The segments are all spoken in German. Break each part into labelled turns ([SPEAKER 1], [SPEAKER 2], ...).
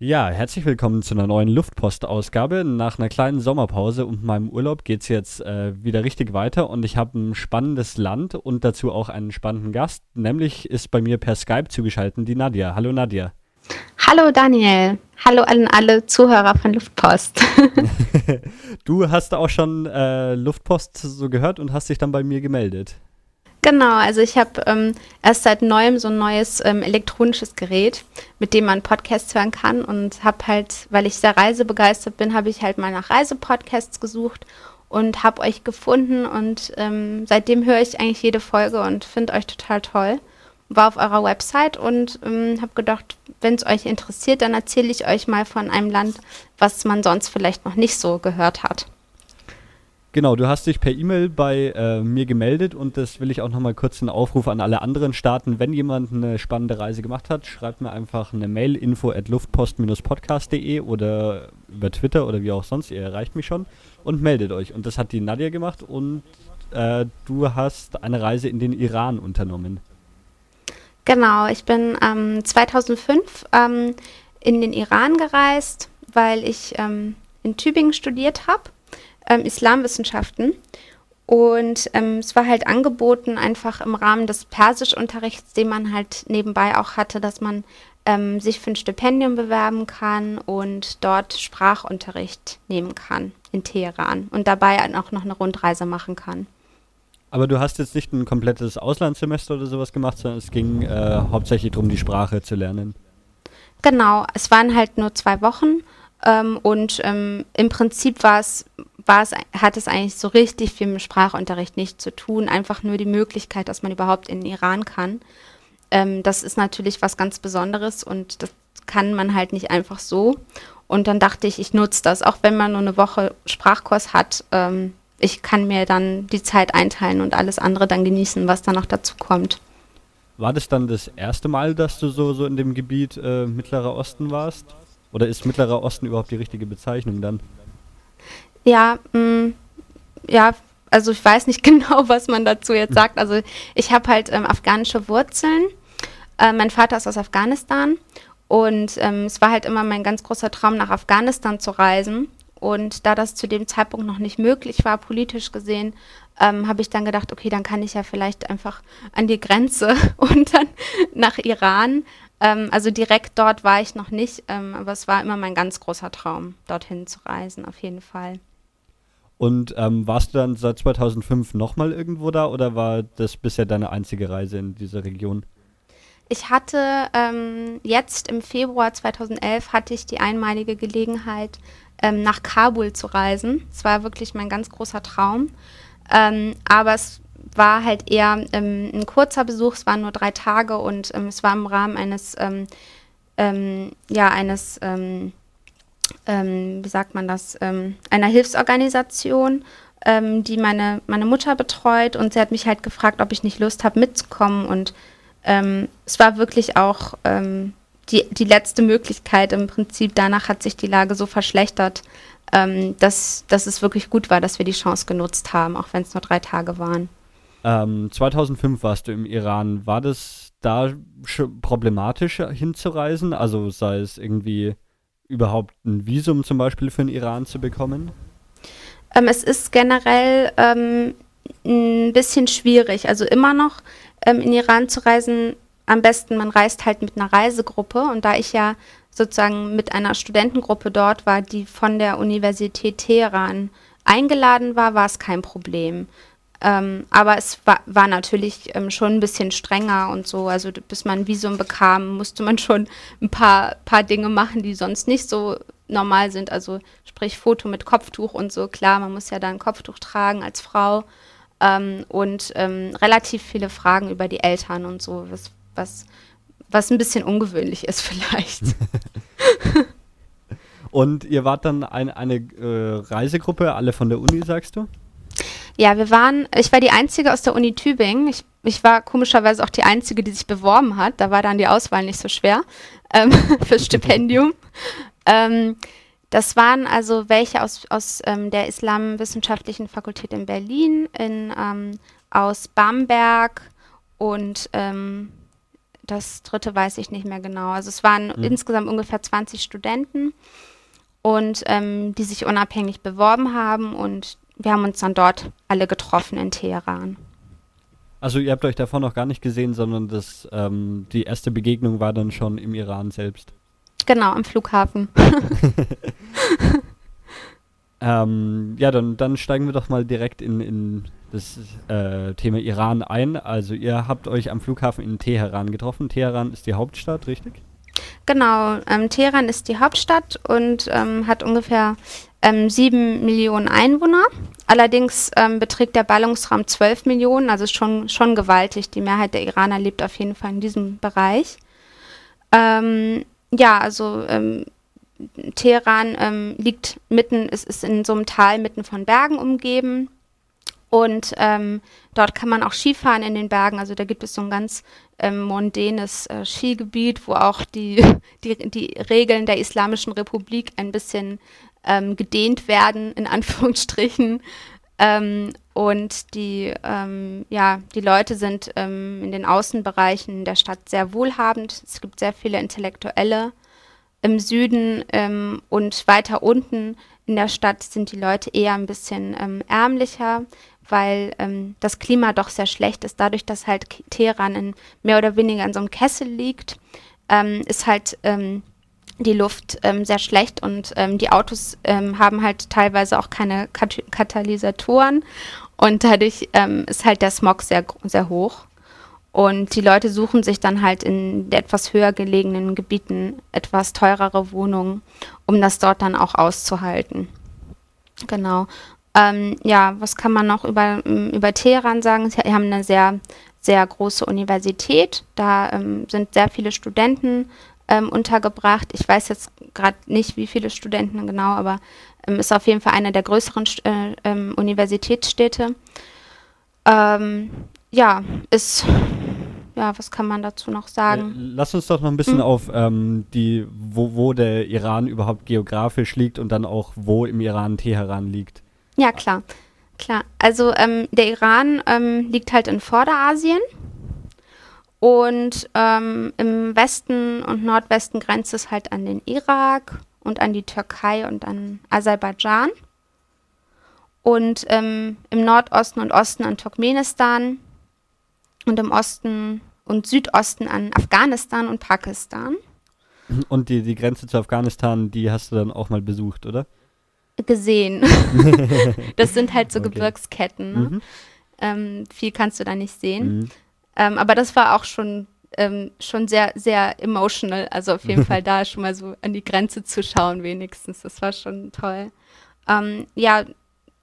[SPEAKER 1] Ja, herzlich willkommen zu einer neuen Luftpost-Ausgabe. Nach einer kleinen Sommerpause und meinem Urlaub geht es jetzt äh, wieder richtig weiter und ich habe ein spannendes Land und dazu auch einen spannenden Gast. Nämlich ist bei mir per Skype zugeschaltet die Nadja. Hallo Nadja.
[SPEAKER 2] Hallo Daniel. Hallo an alle Zuhörer von Luftpost.
[SPEAKER 1] du hast auch schon äh, Luftpost so gehört und hast dich dann bei mir gemeldet.
[SPEAKER 2] Genau, also ich habe ähm, erst seit neuem so ein neues ähm, elektronisches Gerät, mit dem man Podcasts hören kann und habe halt, weil ich sehr reisebegeistert bin, habe ich halt mal nach Reisepodcasts gesucht und habe euch gefunden und ähm, seitdem höre ich eigentlich jede Folge und finde euch total toll. War auf eurer Website und ähm, habe gedacht, wenn es euch interessiert, dann erzähle ich euch mal von einem Land, was man sonst vielleicht noch nicht so gehört hat.
[SPEAKER 1] Genau, du hast dich per E-Mail bei äh, mir gemeldet und das will ich auch nochmal kurz einen Aufruf an alle anderen starten. Wenn jemand eine spannende Reise gemacht hat, schreibt mir einfach eine Mail info at luftpost-podcast.de oder über Twitter oder wie auch sonst, ihr erreicht mich schon und meldet euch. Und das hat die Nadja gemacht und äh, du hast eine Reise in den Iran unternommen.
[SPEAKER 2] Genau, ich bin ähm, 2005 ähm, in den Iran gereist, weil ich ähm, in Tübingen studiert habe ähm, Islamwissenschaften. Und ähm, es war halt angeboten, einfach im Rahmen des Persischunterrichts, den man halt nebenbei auch hatte, dass man ähm, sich für ein Stipendium bewerben kann und dort Sprachunterricht nehmen kann in Teheran und dabei auch noch eine Rundreise machen kann.
[SPEAKER 1] Aber du hast jetzt nicht ein komplettes Auslandssemester oder sowas gemacht, sondern es ging äh, hauptsächlich darum, die Sprache zu lernen.
[SPEAKER 2] Genau, es waren halt nur zwei Wochen ähm, und ähm, im Prinzip war es war hat es eigentlich so richtig viel mit Sprachunterricht nicht zu tun. Einfach nur die Möglichkeit, dass man überhaupt in den Iran kann. Ähm, das ist natürlich was ganz Besonderes und das kann man halt nicht einfach so. Und dann dachte ich, ich nutze das, auch wenn man nur eine Woche Sprachkurs hat. Ähm, ich kann mir dann die Zeit einteilen und alles andere dann genießen, was dann noch dazu kommt.
[SPEAKER 1] War das dann das erste Mal, dass du so, so in dem Gebiet äh, Mittlerer Osten warst? Oder ist Mittlerer Osten überhaupt die richtige Bezeichnung dann?
[SPEAKER 2] Ja, mh, mm, ja, also ich weiß nicht genau, was man dazu jetzt sagt. Also ich habe halt ähm, afghanische Wurzeln. Äh, mein Vater ist aus Afghanistan und ähm, es war halt immer mein ganz großer Traum, nach Afghanistan zu reisen. Und da das zu dem Zeitpunkt noch nicht möglich war, politisch gesehen, ähm, habe ich dann gedacht, okay, dann kann ich ja vielleicht einfach an die Grenze und dann nach Iran. Ähm, also direkt dort war ich noch nicht, ähm, aber es war immer mein ganz großer Traum, dorthin zu reisen, auf jeden Fall.
[SPEAKER 1] Und ähm, warst du dann seit 2005 nochmal irgendwo da oder war das bisher deine einzige Reise in dieser Region?
[SPEAKER 2] Ich hatte ähm, jetzt im Februar 2011 hatte ich die einmalige Gelegenheit, ähm, nach Kabul zu reisen. Es war wirklich mein ganz großer Traum. Ähm, aber es war halt eher ähm, ein kurzer Besuch, es waren nur drei Tage und ähm, es war im Rahmen eines, ja, eines ähm, wie sagt man das, ähm, einer Hilfsorganisation, ähm, die meine, meine Mutter betreut und sie hat mich halt gefragt, ob ich nicht Lust habe mitzukommen und ähm, es war wirklich auch ähm, die, die letzte Möglichkeit im Prinzip. Danach hat sich die Lage so verschlechtert, ähm, dass, dass es wirklich gut war, dass wir die Chance genutzt haben, auch wenn es nur drei Tage waren.
[SPEAKER 1] 2005 warst du im Iran. War das da problematisch hinzureisen? Also sei es irgendwie überhaupt ein Visum zum Beispiel für den Iran zu bekommen?
[SPEAKER 2] Ähm, es ist generell ähm, ein bisschen schwierig. Also immer noch ähm, in Iran zu reisen, am besten man reist halt mit einer Reisegruppe. Und da ich ja sozusagen mit einer Studentengruppe dort war, die von der Universität Teheran eingeladen war, war es kein Problem. Ähm, aber es war, war natürlich ähm, schon ein bisschen strenger und so. Also bis man ein Visum bekam, musste man schon ein paar, paar Dinge machen, die sonst nicht so normal sind. Also sprich Foto mit Kopftuch und so. Klar, man muss ja da ein Kopftuch tragen als Frau. Ähm, und ähm, relativ viele Fragen über die Eltern und so, was, was, was ein bisschen ungewöhnlich ist vielleicht.
[SPEAKER 1] und ihr wart dann ein, eine äh, Reisegruppe, alle von der Uni, sagst du?
[SPEAKER 2] Ja, wir waren, ich war die Einzige aus der Uni Tübingen. Ich, ich war komischerweise auch die Einzige, die sich beworben hat. Da war dann die Auswahl nicht so schwer ähm, fürs Stipendium. ähm, das waren also welche aus, aus ähm, der Islamwissenschaftlichen Fakultät in Berlin, in, ähm, aus Bamberg und ähm, das dritte weiß ich nicht mehr genau. Also es waren
[SPEAKER 1] Mhm.
[SPEAKER 2] insgesamt ungefähr 20 Studenten und ähm, die sich unabhängig beworben haben und wir haben uns dann dort alle getroffen in Teheran.
[SPEAKER 1] Also ihr habt euch davor noch gar nicht gesehen, sondern das, ähm, die erste Begegnung war dann schon im Iran selbst.
[SPEAKER 2] Genau, am Flughafen.
[SPEAKER 1] Ähm, ja, dann, dann steigen wir doch mal direkt in, in das äh, Thema Iran ein. Also ihr habt euch am Flughafen in Teheran getroffen. Teheran ist die Hauptstadt, richtig?
[SPEAKER 2] Genau, ähm, Teheran ist die Hauptstadt und ähm, hat ungefähr sieben Millionen Einwohner. Allerdings ähm, beträgt der Ballungsraum 12 Millionen, also schon, schon gewaltig. Die Mehrheit der Iraner lebt auf jeden Fall in diesem Bereich. Ähm, ja, also ähm, Teheran ähm, liegt mitten, es ist in so einem Tal mitten von Bergen umgeben. Und ähm, dort kann man auch Skifahren in den Bergen. Also da gibt es so ein ganz ähm, mondänes äh, Skigebiet, wo auch die, die, die Regeln der Islamischen Republik ein bisschen ähm, gedehnt werden, in Anführungsstrichen. Ähm, und die, ähm, ja, die Leute sind ähm, in den Außenbereichen der Stadt sehr wohlhabend. Es gibt sehr viele Intellektuelle. Im Süden ähm, und weiter unten in der Stadt sind die Leute eher ein bisschen ähm, ärmlicher, weil das Klima doch sehr schlecht ist. Dadurch, dass halt Teheran in, mehr oder weniger in so einem Kessel liegt, ist halt die Luft ähm, sehr schlecht und ähm, die Autos ähm, haben halt teilweise auch keine Kat Katalysatoren und dadurch ähm, ist halt der Smog sehr, sehr hoch. Und die Leute suchen sich dann halt in etwas höher gelegenen Gebieten etwas teurere Wohnungen, um das dort dann auch auszuhalten. Genau. Ähm, ja, was kann man noch über, ähm, über Teheran sagen? Sie haben eine sehr, sehr große Universität. Da sind sehr viele Studenten ähm, untergebracht. Ich weiß jetzt gerade nicht, wie viele Studenten genau, aber ähm, ist auf jeden Fall eine der größeren äh, ähm, Universitätsstädte. Ähm, ja, ist, ja, was kann man dazu noch
[SPEAKER 1] Äh,
[SPEAKER 2] sagen?
[SPEAKER 1] lass uns doch noch ein bisschen
[SPEAKER 2] Hm.
[SPEAKER 1] auf ähm, die, wo, wo der Iran überhaupt geografisch liegt und dann auch, wo im Iran Teheran liegt.
[SPEAKER 2] Ja, klar. Klar. Also ähm, der Iran ähm, liegt halt in Vorderasien und ähm, im Westen und Nordwesten grenzt es halt an den Irak und an die Türkei und an Aserbaidschan. Und ähm, im Nordosten und Osten an Turkmenistan und im Osten und Südosten an Afghanistan und Pakistan.
[SPEAKER 1] Und die, die Grenze zu Afghanistan, die hast du dann auch mal besucht, oder?
[SPEAKER 2] Gesehen. das sind halt so
[SPEAKER 1] Okay.
[SPEAKER 2] Gebirgsketten. Ne?
[SPEAKER 1] Mhm.
[SPEAKER 2] Ähm, viel kannst du da nicht sehen.
[SPEAKER 1] Mhm.
[SPEAKER 2] Ähm, aber das war auch schon, ähm, schon sehr, sehr emotional. Also auf jeden Fall da schon mal so an die Grenze zu schauen, wenigstens. Das war schon toll. Ähm, ja,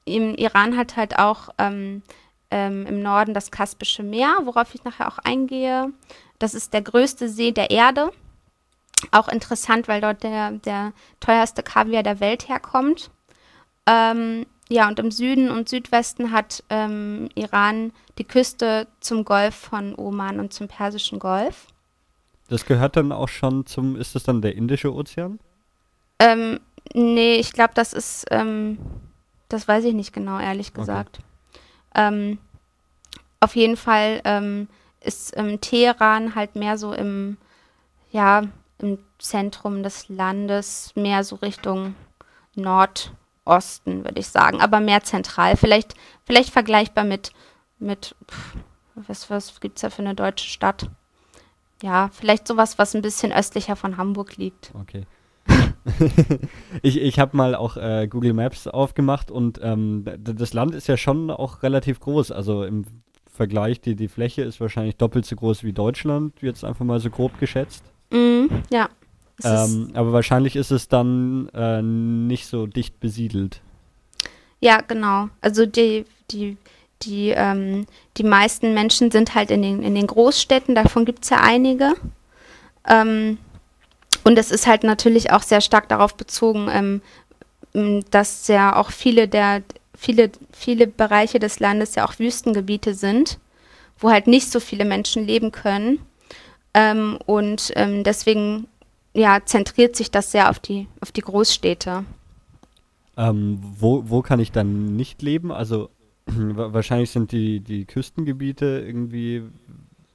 [SPEAKER 2] im Iran hat halt auch ähm, ähm, im Norden das Kaspische Meer, worauf ich nachher auch eingehe. Das ist der größte See der Erde. Auch interessant, weil dort der, der teuerste Kaviar der Welt herkommt. Ähm, ja, und im Süden und Südwesten hat ähm, Iran die Küste zum Golf von Oman und zum Persischen Golf.
[SPEAKER 1] Das gehört dann auch schon zum, ist das dann der Indische Ozean?
[SPEAKER 2] Ähm, nee, ich glaube, das ist, ähm, das weiß ich nicht genau, ehrlich
[SPEAKER 1] Okay.
[SPEAKER 2] gesagt. Ähm, auf jeden Fall ähm, ist ähm, Teheran halt mehr so im, ja, im Zentrum des Landes, mehr so Richtung Nordosten, würde ich sagen, aber mehr zentral. Vielleicht, vielleicht vergleichbar mit, mit pff, was, was gibt es da für eine deutsche Stadt? Ja, vielleicht sowas, was ein bisschen östlicher von Hamburg liegt.
[SPEAKER 1] Okay. ich ich habe mal auch äh, Google Maps aufgemacht und ähm, das Land ist ja schon auch relativ groß. Also im Vergleich, die, die Fläche ist wahrscheinlich doppelt so groß wie Deutschland, jetzt einfach mal so grob geschätzt.
[SPEAKER 2] Mhm, ja.
[SPEAKER 1] Ähm, aber wahrscheinlich ist es dann äh, nicht so dicht besiedelt.
[SPEAKER 2] ja, genau. Also die, die, die, ähm, die meisten Menschen sind halt in den, in den Großstädten, davon gibt es ja einige. Ähm, und es ist halt natürlich auch sehr stark darauf bezogen, ähm, dass ja auch viele der, viele, viele Bereiche des Landes ja auch Wüstengebiete sind, wo halt nicht so viele Menschen leben können. Ähm, und ähm, deswegen ja, zentriert sich das sehr auf die, auf die Großstädte.
[SPEAKER 1] Ähm, wo, wo kann ich dann nicht leben? Also wa- wahrscheinlich sind die, die Küstengebiete irgendwie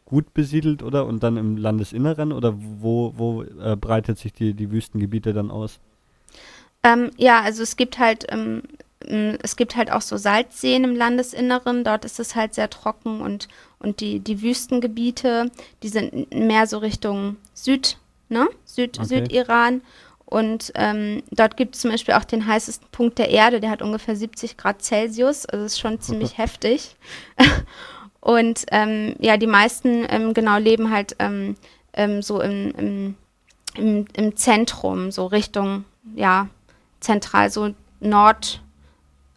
[SPEAKER 1] gut besiedelt, oder? Und dann im Landesinneren? Oder wo, wo äh, breitet sich die, die Wüstengebiete dann aus?
[SPEAKER 2] Ähm, ja, also es gibt halt, ähm, es gibt halt auch so Salzseen im Landesinneren. Dort ist es halt sehr trocken und, und die, die Wüstengebiete, die sind mehr so Richtung Süd, ne? Süd, okay. Südiran. Und ähm, dort gibt es zum Beispiel auch den heißesten Punkt der Erde, der hat ungefähr 70 Grad Celsius, also ist schon ziemlich heftig. Und ähm, ja, die meisten ähm, genau leben halt ähm, ähm, so im, im, im, im, Zentrum, so Richtung, ja, zentral, so Nord,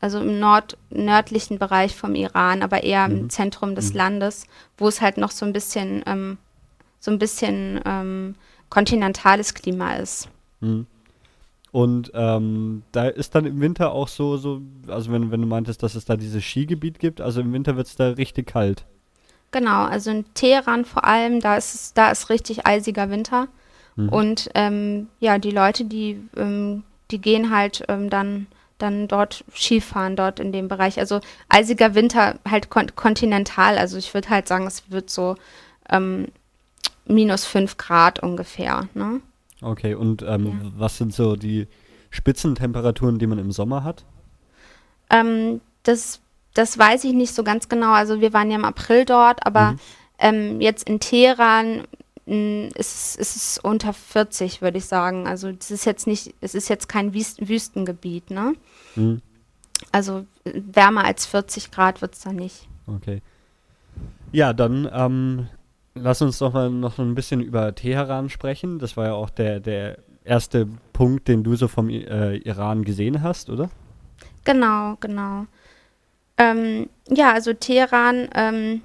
[SPEAKER 2] also im Nord, nördlichen Bereich vom Iran, aber eher mhm. im Zentrum des mhm. Landes, wo es halt noch so ein bisschen, ähm, so ein bisschen kontinentales Klima ist.
[SPEAKER 1] Mhm. Und ähm, da ist dann im Winter auch so, so, also wenn, wenn du meintest, dass es da dieses Skigebiet gibt, also im Winter wird es da richtig kalt.
[SPEAKER 2] Genau, also in Teheran vor allem, da ist es, da ist richtig eisiger Winter. Mhm. Und ähm, ja, die Leute, die, ähm, die gehen halt ähm, dann, dann dort Skifahren, dort in dem Bereich. Also eisiger Winter halt kon kontinental. Also ich würde halt sagen, es wird so ähm, minus 5 Grad ungefähr. Ne?
[SPEAKER 1] Okay, und ähm, ja. was sind so die Spitzentemperaturen, die man im Sommer hat?
[SPEAKER 2] Ähm, das, das weiß ich nicht so ganz genau. Also wir waren ja im April dort, aber mhm. ähm, jetzt in Teheran mh, ist, ist es unter 40, würde ich sagen. Also es ist jetzt nicht, es ist jetzt kein Wüst Wüstengebiet, ne? Mhm. Also wärmer als 40 Grad wird es da nicht.
[SPEAKER 1] Okay. Ja, dann ähm, lass uns doch mal noch ein bisschen über Teheran sprechen. Das war ja auch der, der erste Punkt, den du so vom äh, Iran gesehen hast, oder?
[SPEAKER 2] Genau, genau. Ähm, ja, also Teheran ähm,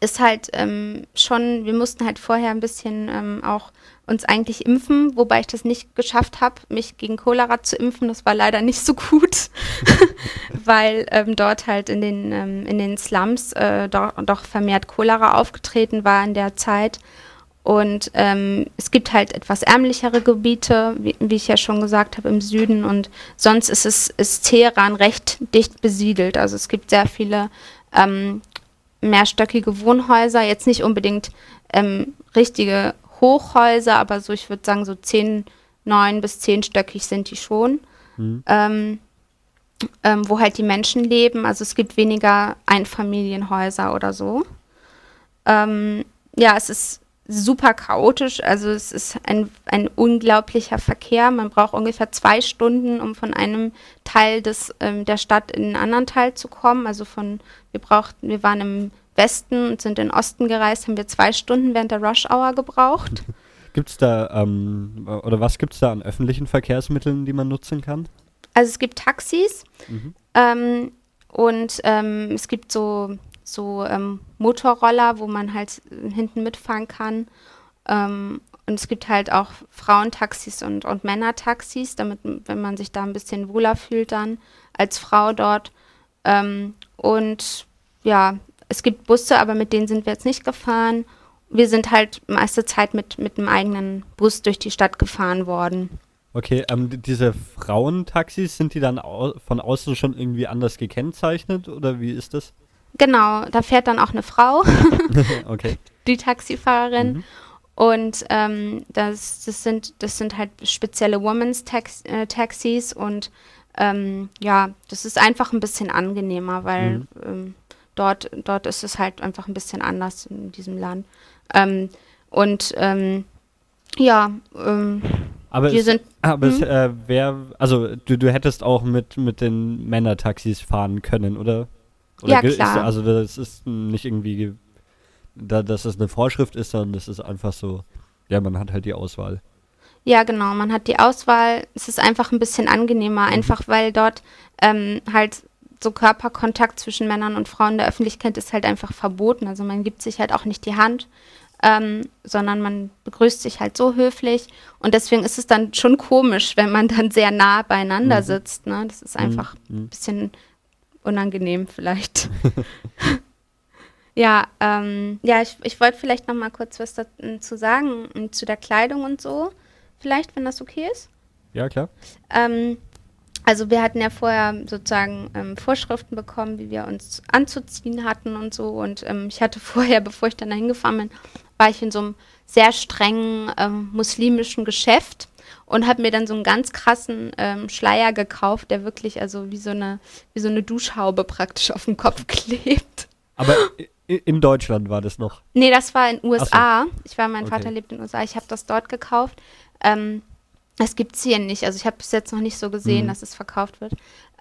[SPEAKER 2] ist halt ähm, schon, wir mussten halt vorher ein bisschen ähm, auch uns eigentlich impfen, wobei ich das nicht geschafft habe, mich gegen Cholera zu impfen. Das war leider nicht so gut, weil ähm, dort halt in den, ähm, in den Slums äh, doch, doch, vermehrt Cholera aufgetreten war in der Zeit. Und ähm, es gibt halt etwas ärmlichere Gebiete, wie, wie ich ja schon gesagt habe, im Süden. Und sonst ist es ist Teheran recht dicht besiedelt. Also es gibt sehr viele ähm, mehrstöckige Wohnhäuser, jetzt nicht unbedingt ähm, richtige Hochhäuser, aber so, ich würde sagen, so zehn, neun bis zehnstöckig sind die schon. Mhm. Ähm, ähm, wo halt die Menschen leben. Also es gibt weniger Einfamilienhäuser oder so. Ähm, ja, es ist super chaotisch. Also es ist ein, ein unglaublicher Verkehr. Man braucht ungefähr zwei Stunden, um von einem Teil des, ähm, der Stadt in einen anderen Teil zu kommen. Also von, wir brauchten, wir waren im Westen und sind in den Osten gereist, haben wir zwei Stunden während der Rush Hour gebraucht.
[SPEAKER 1] Gibt es da, ähm, oder was gibt es da an öffentlichen Verkehrsmitteln, die man nutzen kann?
[SPEAKER 2] Also es gibt Taxis mhm. ähm, und ähm, es gibt so, so ähm, Motorroller, wo man halt hinten mitfahren kann. Ähm, und es gibt halt auch Frauentaxis und, und Männertaxis, damit, wenn man sich da ein bisschen wohler fühlt dann als Frau dort. Ähm, und ja, es gibt Busse, aber mit denen sind wir jetzt nicht gefahren. Wir sind halt meiste Zeit mit, mit einem eigenen Bus durch die Stadt gefahren worden.
[SPEAKER 1] Okay, ähm, diese Frauentaxis, sind die dann au von außen schon irgendwie anders gekennzeichnet oder wie ist das?
[SPEAKER 2] Genau, da fährt dann auch eine Frau, okay. die Taxifahrerin. Mhm. Und ähm, das, das, sind, das sind halt spezielle Women's Tax äh, Taxis und ähm, ja, das ist einfach ein bisschen angenehmer, weil mhm. ähm, dort, dort ist es halt einfach ein bisschen anders in diesem Land. Ähm, und ähm, ja, ähm,
[SPEAKER 1] aber wir sind. Aber es hm? äh, wäre, also du, du hättest auch mit, mit den Männertaxis fahren können, oder? oder
[SPEAKER 2] ja, klar.
[SPEAKER 1] Ist, also das ist nicht irgendwie, da, dass das eine Vorschrift ist, sondern das ist einfach so, ja, man hat halt die Auswahl.
[SPEAKER 2] Ja, genau, man hat die Auswahl. Es ist einfach ein bisschen angenehmer, mhm. einfach weil dort ähm, halt so Körperkontakt zwischen Männern und Frauen in der Öffentlichkeit ist halt einfach verboten. Also man gibt sich halt auch nicht die Hand, ähm, sondern man begrüßt sich halt so höflich. Und deswegen ist es dann schon komisch, wenn man dann sehr nah beieinander mhm. sitzt. Ne? Das ist einfach mhm. ein bisschen unangenehm vielleicht. ja, ähm, ja, ich, ich wollte vielleicht noch mal kurz was dazu sagen, zu der Kleidung und so. Vielleicht, wenn das okay ist.
[SPEAKER 1] Ja, klar.
[SPEAKER 2] Ähm, Also wir hatten ja vorher sozusagen ähm, Vorschriften bekommen, wie wir uns anzuziehen hatten und so. Und ähm, ich hatte vorher, bevor ich dann dahin gefahren bin, war ich in so einem sehr strengen ähm, muslimischen Geschäft und habe mir dann so einen ganz krassen ähm, Schleier gekauft, der wirklich also wie so eine wie so eine Duschhaube praktisch auf dem Kopf klebt.
[SPEAKER 1] Aber in Deutschland war das noch?
[SPEAKER 2] Nee, das war in USA. So. Ich war, mein okay. Vater lebt in den USA. Ich habe das dort gekauft. Ähm, das gibt es hier nicht. Also ich habe bis jetzt noch nicht so gesehen, mhm. dass es verkauft wird.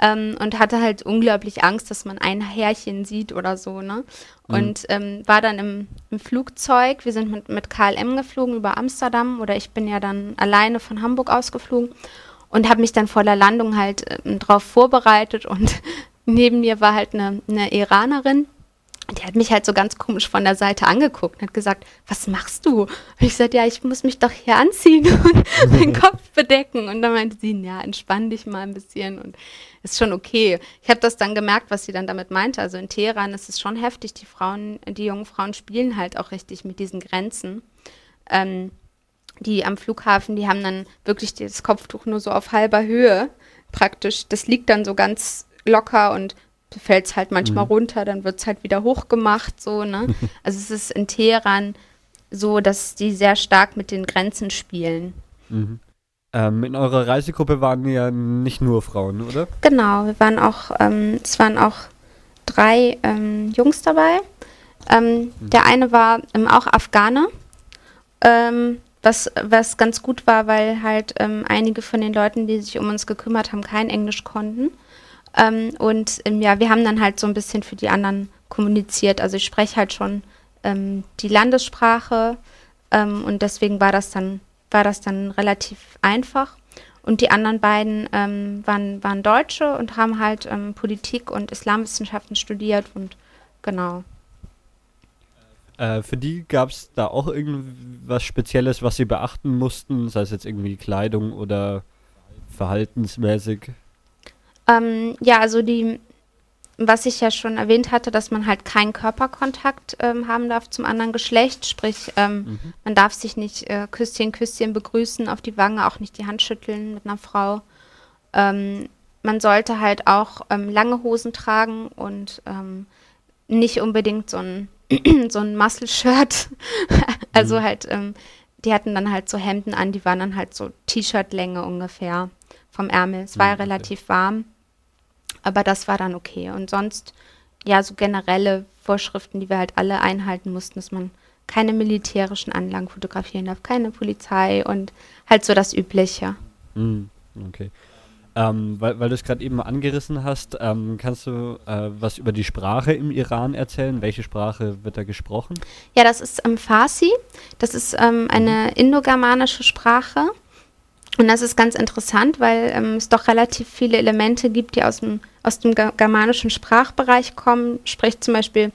[SPEAKER 2] Ähm, und hatte halt unglaublich Angst, dass man ein Härchen sieht oder so, ne? Mhm. Und ähm, war dann im, im, Flugzeug. Wir sind mit, mit KLM geflogen über Amsterdam oder ich bin ja dann alleine von Hamburg ausgeflogen und habe mich dann vor der Landung halt äh, drauf vorbereitet und neben mir war halt eine, eine Iranerin die hat mich halt so ganz komisch von der Seite angeguckt und hat gesagt, was machst du? Und ich gesagt, ja, ich muss mich doch hier anziehen und meinen Kopf bedecken. Und dann meinte sie, ja, entspann dich mal ein bisschen und ist schon okay. Ich habe das dann gemerkt, was sie dann damit meinte. Also in Teheran ist es schon heftig. Die Frauen, die jungen Frauen spielen halt auch richtig mit diesen Grenzen. Ähm, die am Flughafen, die haben dann wirklich das Kopftuch nur so auf halber Höhe praktisch. Das liegt dann so ganz locker und fällt es halt manchmal mhm. runter, dann wird es halt wieder hochgemacht, so, ne? also es ist in Teheran so, dass die sehr stark mit den Grenzen spielen.
[SPEAKER 1] Mhm. Ähm, in eurer Reisegruppe waren ja nicht nur Frauen, oder?
[SPEAKER 2] Genau, wir waren auch, ähm, es waren auch drei ähm, Jungs dabei. Ähm, mhm. Der eine war ähm, auch Afghane, ähm, was, was ganz gut war, weil halt einige von den Leuten, die sich um uns gekümmert haben, kein Englisch konnten. Ähm, und ähm, ja, wir haben dann halt so ein bisschen für die anderen kommuniziert. Also ich spreche halt schon ähm, die Landessprache ähm, und deswegen war das dann, war das dann relativ einfach. Und die anderen beiden ähm, waren, waren Deutsche und haben halt ähm, Politik und Islamwissenschaften studiert und genau.
[SPEAKER 1] Äh, für die gab es da auch irgendwas Spezielles, was sie beachten mussten, sei es jetzt irgendwie Kleidung oder verhaltensmäßig?
[SPEAKER 2] Ähm, ja, also die, was ich ja schon erwähnt hatte, dass man halt keinen Körperkontakt ähm, haben darf zum anderen Geschlecht, sprich, ähm, mhm. man darf sich nicht äh, Küsschen, Küsschen begrüßen auf die Wange, auch nicht die Hand schütteln mit einer Frau. Ähm, man sollte halt auch ähm, lange Hosen tragen und ähm, nicht unbedingt so ein, so ein Muscle-Shirt. also mhm. halt, die hatten dann halt so Hemden an, die waren dann halt so T-Shirt-Länge ungefähr vom Ärmel. Es war mhm, okay. relativ warm. Aber das war dann okay. Und sonst, ja, so generelle Vorschriften, die wir halt alle einhalten mussten, dass man keine militärischen Anlagen fotografieren darf, keine Polizei und halt so das Übliche.
[SPEAKER 1] Mm, okay. Ähm, weil, weil du es gerade eben angerissen hast, ähm, kannst du äh, was über die Sprache im Iran erzählen? Welche Sprache wird da gesprochen?
[SPEAKER 2] Ja, das ist ähm, Farsi. Das ist ähm, eine mhm. indogermanische Sprache. Und das ist ganz interessant, weil ähm, es doch relativ viele Elemente gibt, die aus dem, aus dem germanischen Sprachbereich kommen. Sprich zum Beispiel,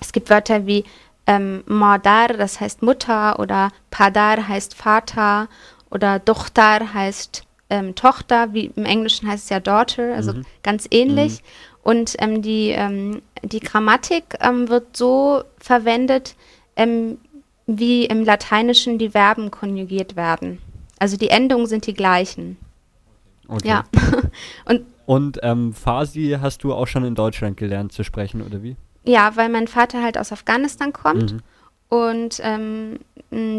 [SPEAKER 2] es gibt Wörter wie ähm, Mordar, das heißt Mutter, oder Padar heißt Vater, oder Dochtar heißt ähm, Tochter, wie im Englischen heißt es ja Daughter, also mhm. ganz ähnlich. Mhm. Und ähm, die, ähm, die Grammatik ähm, wird so verwendet, ähm, wie im Lateinischen die Verben konjugiert werden. Also die Endungen sind die gleichen. Okay. Ja.
[SPEAKER 1] und und ähm, Farsi hast du auch schon in Deutschland gelernt zu sprechen, oder wie?
[SPEAKER 2] Ja, weil mein Vater halt aus Afghanistan kommt. Mhm. Und ähm,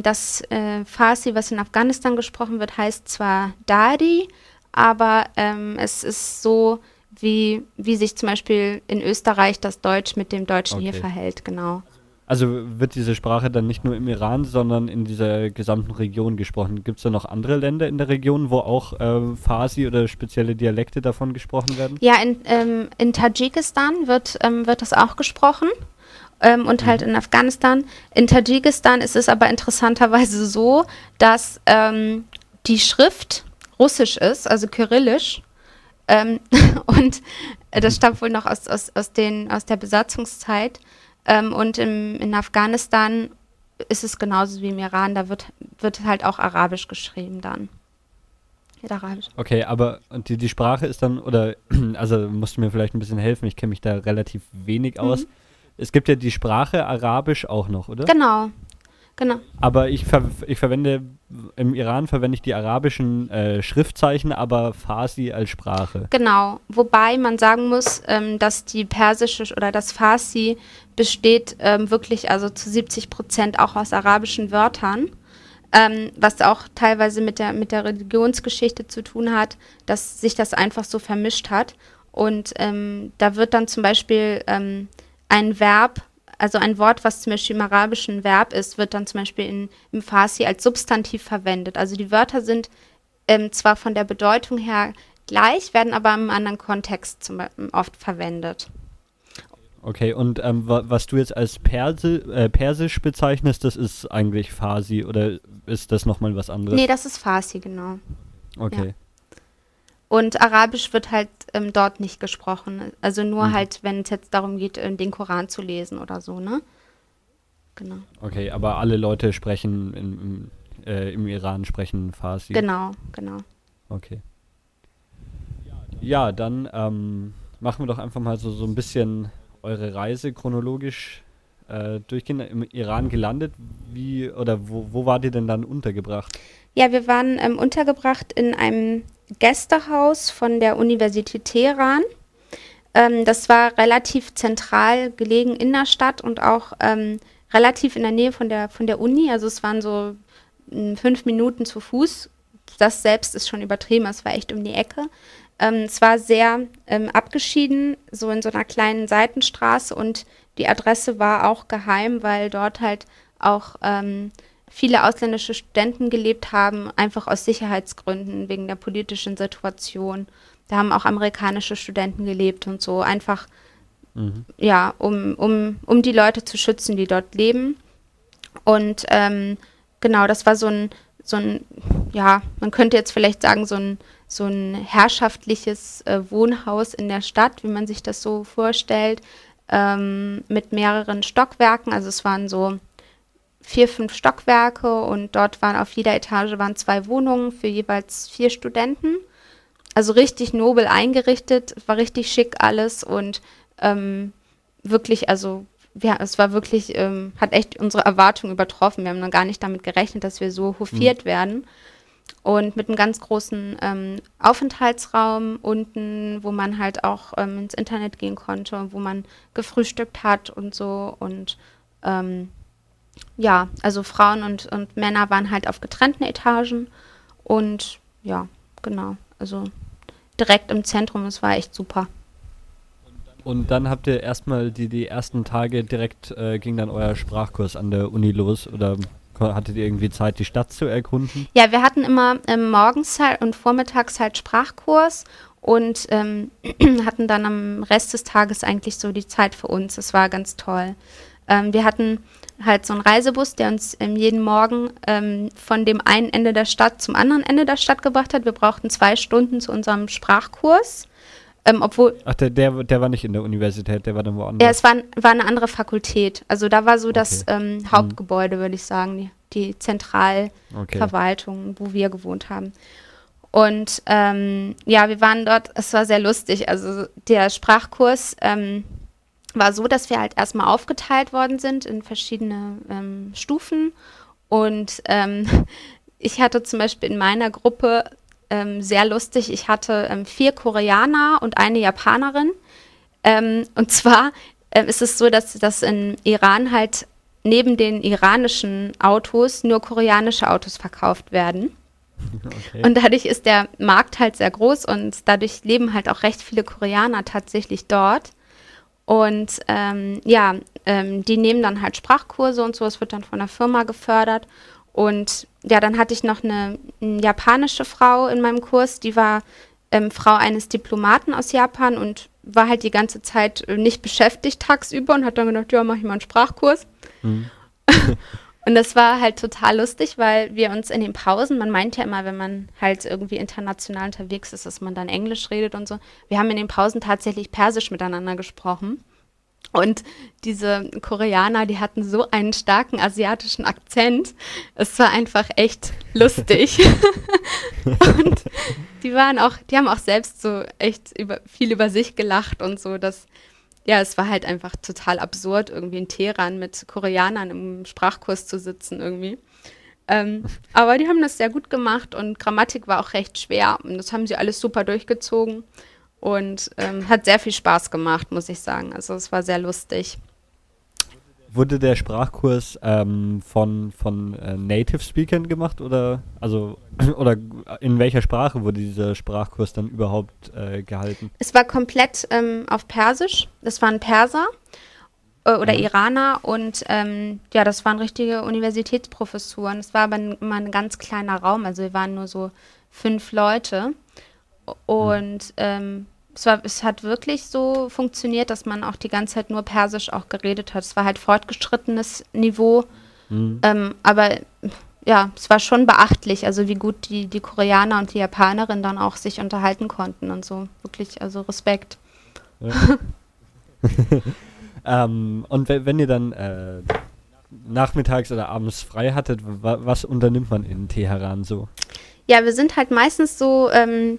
[SPEAKER 2] das äh, Farsi, was in Afghanistan gesprochen wird, heißt zwar Dari, aber ähm, es ist so, wie, wie sich zum Beispiel in Österreich das Deutsch mit dem Deutschen okay. hier verhält, genau.
[SPEAKER 1] Also wird diese Sprache dann nicht nur im Iran, sondern in dieser gesamten Region gesprochen. Gibt es da noch andere Länder in der Region, wo auch äh, Farsi oder spezielle Dialekte davon gesprochen werden?
[SPEAKER 2] Ja, in, ähm, in Tadschikistan wird, ähm, wird das auch gesprochen. Ähm, und halt mhm. in Afghanistan. In Tadschikistan ist es aber interessanterweise so, dass ähm, die Schrift russisch ist, also kyrillisch. Ähm, und das stammt wohl noch aus, aus, aus, den, aus der Besatzungszeit. Ähm, und im, in Afghanistan ist es genauso wie im Iran, da wird, wird halt auch Arabisch geschrieben dann.
[SPEAKER 1] Arabisch. Okay, aber die, die Sprache ist dann, oder, also musst du mir vielleicht ein bisschen helfen, ich kenne mich da relativ wenig aus. Mhm. Es gibt ja die Sprache Arabisch auch noch, oder?
[SPEAKER 2] Genau. genau.
[SPEAKER 1] Aber ich, ver ich verwende, im Iran verwende ich die arabischen äh, Schriftzeichen, aber Farsi als Sprache.
[SPEAKER 2] Genau, wobei man sagen muss, ähm, dass die persische oder das Farsi besteht ähm, wirklich also zu 70 Prozent auch aus arabischen Wörtern. Ähm, was auch teilweise mit der, mit der Religionsgeschichte zu tun hat, dass sich das einfach so vermischt hat. Und ähm, da wird dann zum Beispiel ähm, ein Verb, also ein Wort, was zum Beispiel im Arabischen Verb ist, wird dann zum Beispiel in, im Farsi als Substantiv verwendet. Also die Wörter sind ähm, zwar von der Bedeutung her gleich, werden aber im anderen Kontext zum, oft verwendet.
[SPEAKER 1] Okay, und ähm, wa was du jetzt als Persi äh, Persisch bezeichnest, das ist eigentlich Farsi oder ist das nochmal was anderes?
[SPEAKER 2] Nee, das ist Farsi, genau.
[SPEAKER 1] Okay. Ja.
[SPEAKER 2] Und Arabisch wird halt ähm, dort nicht gesprochen. Also nur mhm. halt, wenn es jetzt darum geht, äh, den Koran zu lesen oder so, ne?
[SPEAKER 1] Genau. Okay, aber alle Leute sprechen im, im, äh, im Iran sprechen Farsi.
[SPEAKER 2] Genau, genau.
[SPEAKER 1] Okay. Ja, dann ähm, machen wir doch einfach mal so, so ein bisschen eure Reise chronologisch äh, durchgehen. Im Iran gelandet. Wie oder wo, wo wart ihr denn dann untergebracht?
[SPEAKER 2] Ja, wir waren ähm, untergebracht in einem Gästehaus von der Universität Teheran. Ähm, das war relativ zentral gelegen in der Stadt und auch ähm, relativ in der Nähe von der, von der Uni. Also es waren so hm, fünf Minuten zu Fuß. Das selbst ist schon übertrieben, es war echt um die Ecke. Ähm, es war sehr ähm, abgeschieden, so in so einer kleinen Seitenstraße und die Adresse war auch geheim, weil dort halt auch ähm, viele ausländische Studenten gelebt haben, einfach aus Sicherheitsgründen, wegen der politischen Situation. Da haben auch amerikanische Studenten gelebt und so, einfach, mhm. ja, um, um, um die Leute zu schützen, die dort leben. Und ähm, genau, das war so ein, so ein, ja, man könnte jetzt vielleicht sagen, so ein, so ein herrschaftliches äh, Wohnhaus in der Stadt, wie man sich das so vorstellt, ähm, mit mehreren Stockwerken. Also es waren so vier, fünf Stockwerke und dort waren auf jeder Etage waren zwei Wohnungen für jeweils vier Studenten. Also richtig nobel eingerichtet, war richtig schick alles und ähm, wirklich, also ja, es war wirklich, ähm, hat echt unsere Erwartungen übertroffen. Wir haben noch gar nicht damit gerechnet, dass wir so hofiert mhm. werden. Und mit einem ganz großen ähm, Aufenthaltsraum unten, wo man halt auch ähm, ins Internet gehen konnte, wo man gefrühstückt hat und so. Und ähm, ja, also Frauen und, und Männer waren halt auf getrennten Etagen. Und ja, genau. Also direkt im Zentrum, es war echt super.
[SPEAKER 1] Und dann habt ihr erstmal die, die ersten Tage direkt, äh, ging dann euer Sprachkurs an der Uni los oder hattet ihr irgendwie Zeit, die Stadt zu erkunden?
[SPEAKER 2] Ja, wir hatten immer ähm, morgens halt und vormittags halt Sprachkurs und ähm, hatten dann am Rest des Tages eigentlich so die Zeit für uns. Das war ganz toll. Ähm, wir hatten halt so einen Reisebus, der uns ähm, jeden Morgen ähm, von dem einen Ende der Stadt zum anderen Ende der Stadt gebracht hat. Wir brauchten zwei Stunden zu unserem Sprachkurs. Ähm, obwohl
[SPEAKER 1] Ach, der, der, der war nicht in der Universität, der war dann woanders.
[SPEAKER 2] Ja, es war, war eine andere Fakultät. Also da war so okay. das ähm, mhm. Hauptgebäude, würde ich sagen, die, die Zentralverwaltung, okay. wo wir gewohnt haben. Und ähm, ja, wir waren dort, es war sehr lustig. Also der Sprachkurs ähm, war so, dass wir halt erstmal aufgeteilt worden sind in verschiedene ähm, Stufen. Und ähm, ich hatte zum Beispiel in meiner Gruppe ähm, sehr lustig. Ich hatte ähm, vier Koreaner und eine Japanerin. Ähm, und zwar äh, ist es so, dass, dass in Iran halt neben den iranischen Autos nur koreanische Autos verkauft werden. Okay. Und dadurch ist der Markt halt sehr groß und dadurch leben halt auch recht viele Koreaner tatsächlich dort. Und ähm, ja, ähm, die nehmen dann halt Sprachkurse und so, es wird dann von der Firma gefördert. Und ja, dann hatte ich noch eine, eine japanische Frau in meinem Kurs, die war ähm, Frau eines Diplomaten aus Japan und war halt die ganze Zeit äh, nicht beschäftigt tagsüber und hat dann gedacht, ja, mach ich mal einen Sprachkurs. Mhm. und das war halt total lustig, weil wir uns in den Pausen, man meint ja immer, wenn man halt irgendwie international unterwegs ist, dass man dann Englisch redet und so. Wir haben in den Pausen tatsächlich Persisch miteinander gesprochen. Und diese Koreaner, die hatten so einen starken asiatischen Akzent. Es war einfach echt lustig. und die waren auch, die haben auch selbst so echt über, viel über sich gelacht und so. Das, ja, es war halt einfach total absurd, irgendwie in Teheran mit Koreanern im Sprachkurs zu sitzen irgendwie. Ähm, aber die haben das sehr gut gemacht und Grammatik war auch recht schwer und das haben sie alles super durchgezogen und ähm, hat sehr viel Spaß gemacht, muss ich sagen. Also es war sehr lustig.
[SPEAKER 1] Wurde der Sprachkurs ähm, von, von äh, Native Speakern gemacht oder also oder in welcher Sprache wurde dieser Sprachkurs dann überhaupt äh, gehalten?
[SPEAKER 2] Es war komplett ähm, auf Persisch. Das waren Perser äh, oder mhm. Iraner und ähm, ja, das waren richtige Universitätsprofessuren. Es war aber immer ein ganz kleiner Raum, also wir waren nur so fünf Leute und mhm. ähm, es, war, es hat wirklich so funktioniert, dass man auch die ganze Zeit nur Persisch auch geredet hat. Es war halt fortgeschrittenes Niveau, mhm. ähm, aber ja, es war schon beachtlich, also wie gut die, die Koreaner und die Japanerin dann auch sich unterhalten konnten und so. Wirklich, also Respekt.
[SPEAKER 1] Ja. ähm, und wenn ihr dann äh, nachmittags oder abends frei hattet, was unternimmt man in Teheran so?
[SPEAKER 2] Ja, wir sind halt meistens so ähm,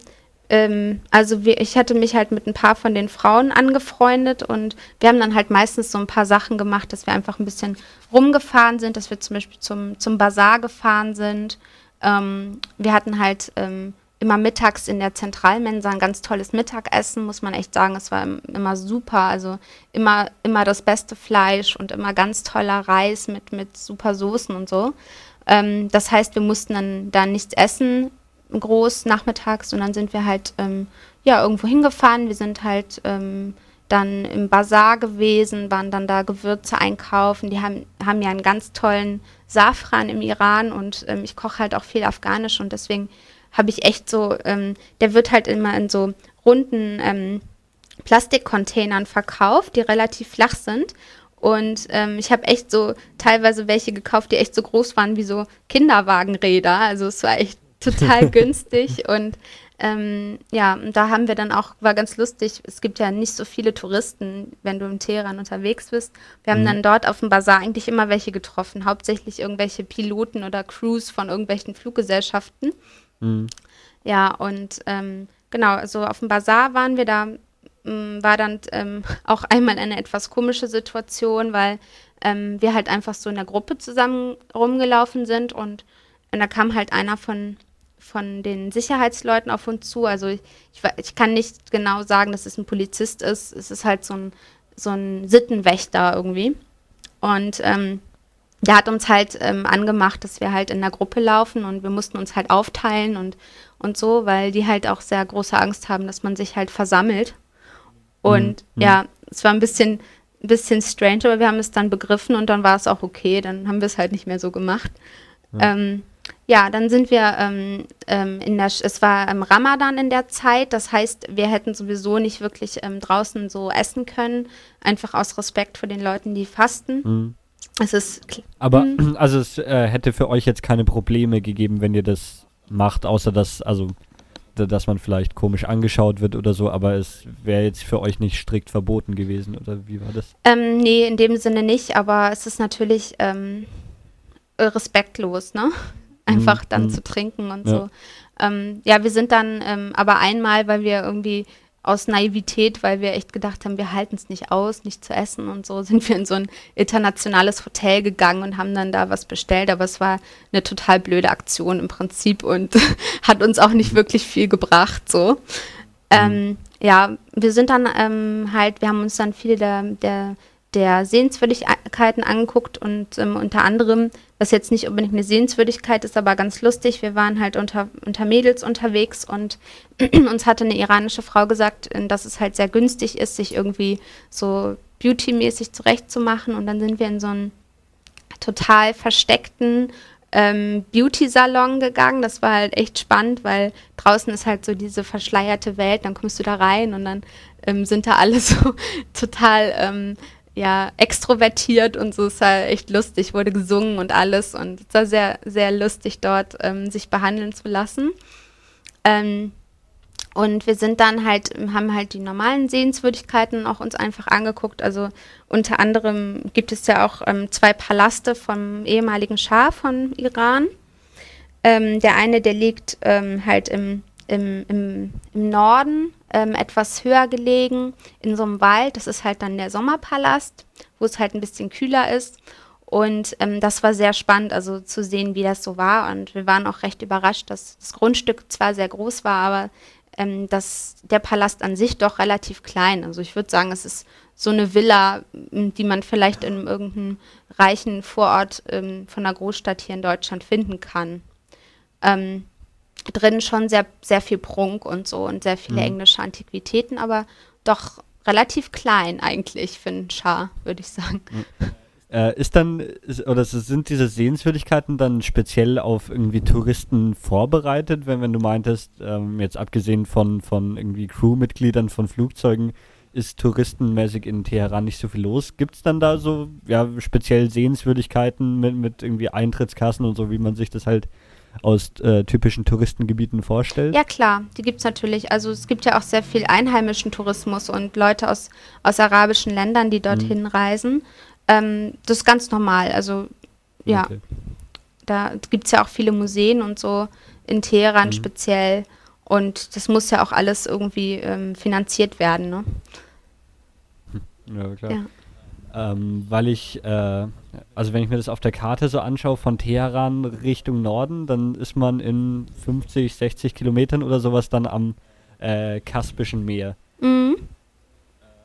[SPEAKER 2] ähm, also wir, ich hatte mich halt mit ein paar von den Frauen angefreundet und wir haben dann halt meistens so ein paar Sachen gemacht, dass wir einfach ein bisschen rumgefahren sind, dass wir zum Beispiel zum, zum Bazar gefahren sind. Ähm, wir hatten halt ähm, immer mittags in der Zentralmensa ein ganz tolles Mittagessen, muss man echt sagen. Es war immer super. Also immer, immer das beste Fleisch und immer ganz toller Reis mit, mit super Soßen und so. Ähm, das heißt, wir mussten dann da nichts essen groß nachmittags und dann sind wir halt ähm, ja irgendwo hingefahren. Wir sind halt ähm, dann im Bazar gewesen, waren dann da Gewürze einkaufen. Die haben, haben ja einen ganz tollen Safran im Iran und ähm, ich koche halt auch viel Afghanisch und deswegen habe ich echt so, ähm, der wird halt immer in so runden ähm, Plastikcontainern verkauft, die relativ flach sind. Und ähm, ich habe echt so teilweise welche gekauft, die echt so groß waren wie so Kinderwagenräder. Also es war echt total günstig und ähm, ja, da haben wir dann auch, war ganz lustig, es gibt ja nicht so viele Touristen, wenn du im Teheran unterwegs bist. Wir haben mhm. dann dort auf dem Bazar eigentlich immer welche getroffen, hauptsächlich irgendwelche Piloten oder Crews von irgendwelchen Fluggesellschaften. Mhm. Ja, und ähm, genau, also auf dem Bazar waren wir da, ähm, war dann ähm, auch einmal eine etwas komische Situation, weil ähm, wir halt einfach so in der Gruppe zusammen rumgelaufen sind und, und da kam halt einer von von den Sicherheitsleuten auf uns zu. Also ich, ich, ich, kann nicht genau sagen, dass es ein Polizist ist. Es ist halt so ein, so ein Sittenwächter irgendwie. Und ähm, der hat uns halt ähm, angemacht, dass wir halt in der Gruppe laufen und wir mussten uns halt aufteilen und, und so, weil die halt auch sehr große Angst haben, dass man sich halt versammelt. Und mhm. ja, es war ein bisschen, ein bisschen strange, aber wir haben es dann begriffen und dann war es auch okay. Dann haben wir es halt nicht mehr so gemacht. Ja. Ähm, ja, dann sind wir ähm, ähm, in der, es war ähm, Ramadan in der Zeit, das heißt, wir hätten sowieso nicht wirklich ähm, draußen so essen können, einfach aus Respekt vor den Leuten, die fasten. Mhm. Es ist.
[SPEAKER 1] Aber mhm. also es äh, hätte für euch jetzt keine Probleme gegeben, wenn ihr das macht, außer dass, also dass man vielleicht komisch angeschaut wird oder so, aber es wäre jetzt für euch nicht strikt verboten gewesen, oder wie war das?
[SPEAKER 2] Ähm, nee, in dem Sinne nicht, aber es ist natürlich ähm, respektlos, ne? Einfach mhm. dann mhm. zu trinken und ja. so. Ähm, ja, wir sind dann ähm, aber einmal, weil wir irgendwie aus Naivität, weil wir echt gedacht haben, wir halten es nicht aus, nicht zu essen und so, sind wir in so ein internationales Hotel gegangen und haben dann da was bestellt. Aber es war eine total blöde Aktion im Prinzip und hat uns auch nicht wirklich viel gebracht. So. Mhm. Ähm, ja, wir sind dann ähm, halt, wir haben uns dann viele der, der der Sehenswürdigkeiten angeguckt und ähm, unter anderem, was jetzt nicht unbedingt eine Sehenswürdigkeit ist, aber ganz lustig, wir waren halt unter, unter Mädels unterwegs und uns hatte eine iranische Frau gesagt, äh, dass es halt sehr günstig ist, sich irgendwie so beautymäßig zurechtzumachen und dann sind wir in so einen total versteckten ähm, Beauty-Salon gegangen. Das war halt echt spannend, weil draußen ist halt so diese verschleierte Welt. Dann kommst du da rein und dann ähm, sind da alle so total ähm, ja, extrovertiert und so. Es war echt lustig, wurde gesungen und alles. Und es war sehr, sehr lustig, dort ähm, sich behandeln zu lassen. Ähm, und wir sind dann halt, haben halt die normalen Sehenswürdigkeiten auch uns einfach angeguckt. Also unter anderem gibt es ja auch ähm, zwei Palaste vom ehemaligen Schah von Iran. Ähm, der eine, der liegt ähm, halt im, im, im, im Norden ähm, etwas höher gelegen, in so einem Wald. Das ist halt dann der Sommerpalast, wo es halt ein bisschen kühler ist. Und ähm, das war sehr spannend, also zu sehen, wie das so war. Und wir waren auch recht überrascht, dass das Grundstück zwar sehr groß war, aber ähm, dass der Palast an sich doch relativ klein. Also ich würde sagen, es ist so eine Villa, die man vielleicht in irgendeinem reichen Vorort ähm, von einer Großstadt hier in Deutschland finden kann. Ähm, drin schon sehr, sehr viel Prunk und so und sehr viele mhm. englische Antiquitäten, aber doch relativ klein eigentlich für einen Schar, würde ich sagen.
[SPEAKER 1] Äh, ist dann, ist, oder sind diese Sehenswürdigkeiten dann speziell auf irgendwie Touristen vorbereitet, wenn, wenn du meintest, ähm, jetzt abgesehen von, von irgendwie Crewmitgliedern von Flugzeugen, ist touristenmäßig in Teheran nicht so viel los. Gibt es dann da so, ja, speziell Sehenswürdigkeiten mit, mit irgendwie Eintrittskassen und so, wie man sich das halt aus äh, typischen Touristengebieten vorstellt?
[SPEAKER 2] Ja klar, die gibt es natürlich. Also es gibt ja auch sehr viel einheimischen Tourismus und Leute aus, aus arabischen Ländern, die dorthin mhm. reisen. Ähm, das ist ganz normal. Also ja, okay. da gibt es ja auch viele Museen und so in Teheran mhm. speziell. Und das muss ja auch alles irgendwie ähm, finanziert werden. Ne?
[SPEAKER 1] Ja, klar. Ja. Ähm, weil ich, äh, also wenn ich mir das auf der Karte so anschaue, von Teheran Richtung Norden, dann ist man in 50, 60 Kilometern oder sowas dann am äh, Kaspischen Meer. Mhm.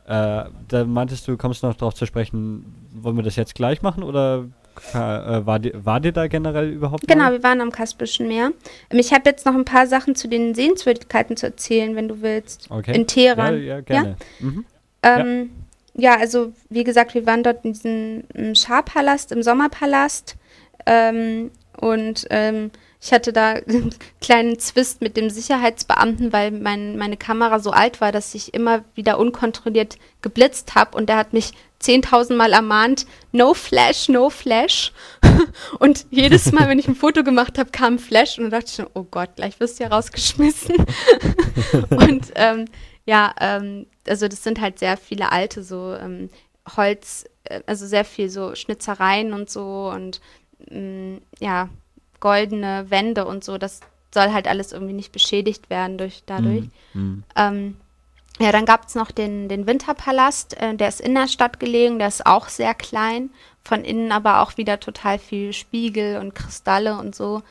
[SPEAKER 1] Äh, da meintest du, kommst noch drauf zu sprechen, wollen wir das jetzt gleich machen oder äh, war, die, war dir da generell überhaupt?
[SPEAKER 2] Genau, mal? wir waren am Kaspischen Meer. Ähm, ich habe jetzt noch ein paar Sachen zu den Sehenswürdigkeiten zu erzählen, wenn du willst.
[SPEAKER 1] Okay.
[SPEAKER 2] In Teheran.
[SPEAKER 1] Ja, ja gerne. Ja? Mhm.
[SPEAKER 2] Ähm, ja. Ja. also wie gesagt, wir waren dort in diesem Schah-Palast, im Sommerpalast. Ähm, und ähm, ich hatte da einen kleinen Zwist mit dem Sicherheitsbeamten, weil mein, meine Kamera so alt war, dass ich immer wieder unkontrolliert geblitzt habe und der hat mich 10.000 Mal ermahnt, no Flash, no Flash. und jedes Mal, wenn ich ein Foto gemacht habe, kam ein Flash und dann dachte ich schon, oh Gott, gleich wirst du ja rausgeschmissen. und ähm, ja, ähm, also das sind halt sehr viele alte so ähm, Holz, äh, also sehr viel so Schnitzereien und so und mm, ja, goldene Wände und so, das soll halt alles irgendwie nicht beschädigt werden durch dadurch. Mm, Ähm, ja, dann gab es noch den, den Winterpalast, äh, der ist in der Stadt gelegen, der ist auch sehr klein, von innen aber auch wieder total viel Spiegel und Kristalle und so.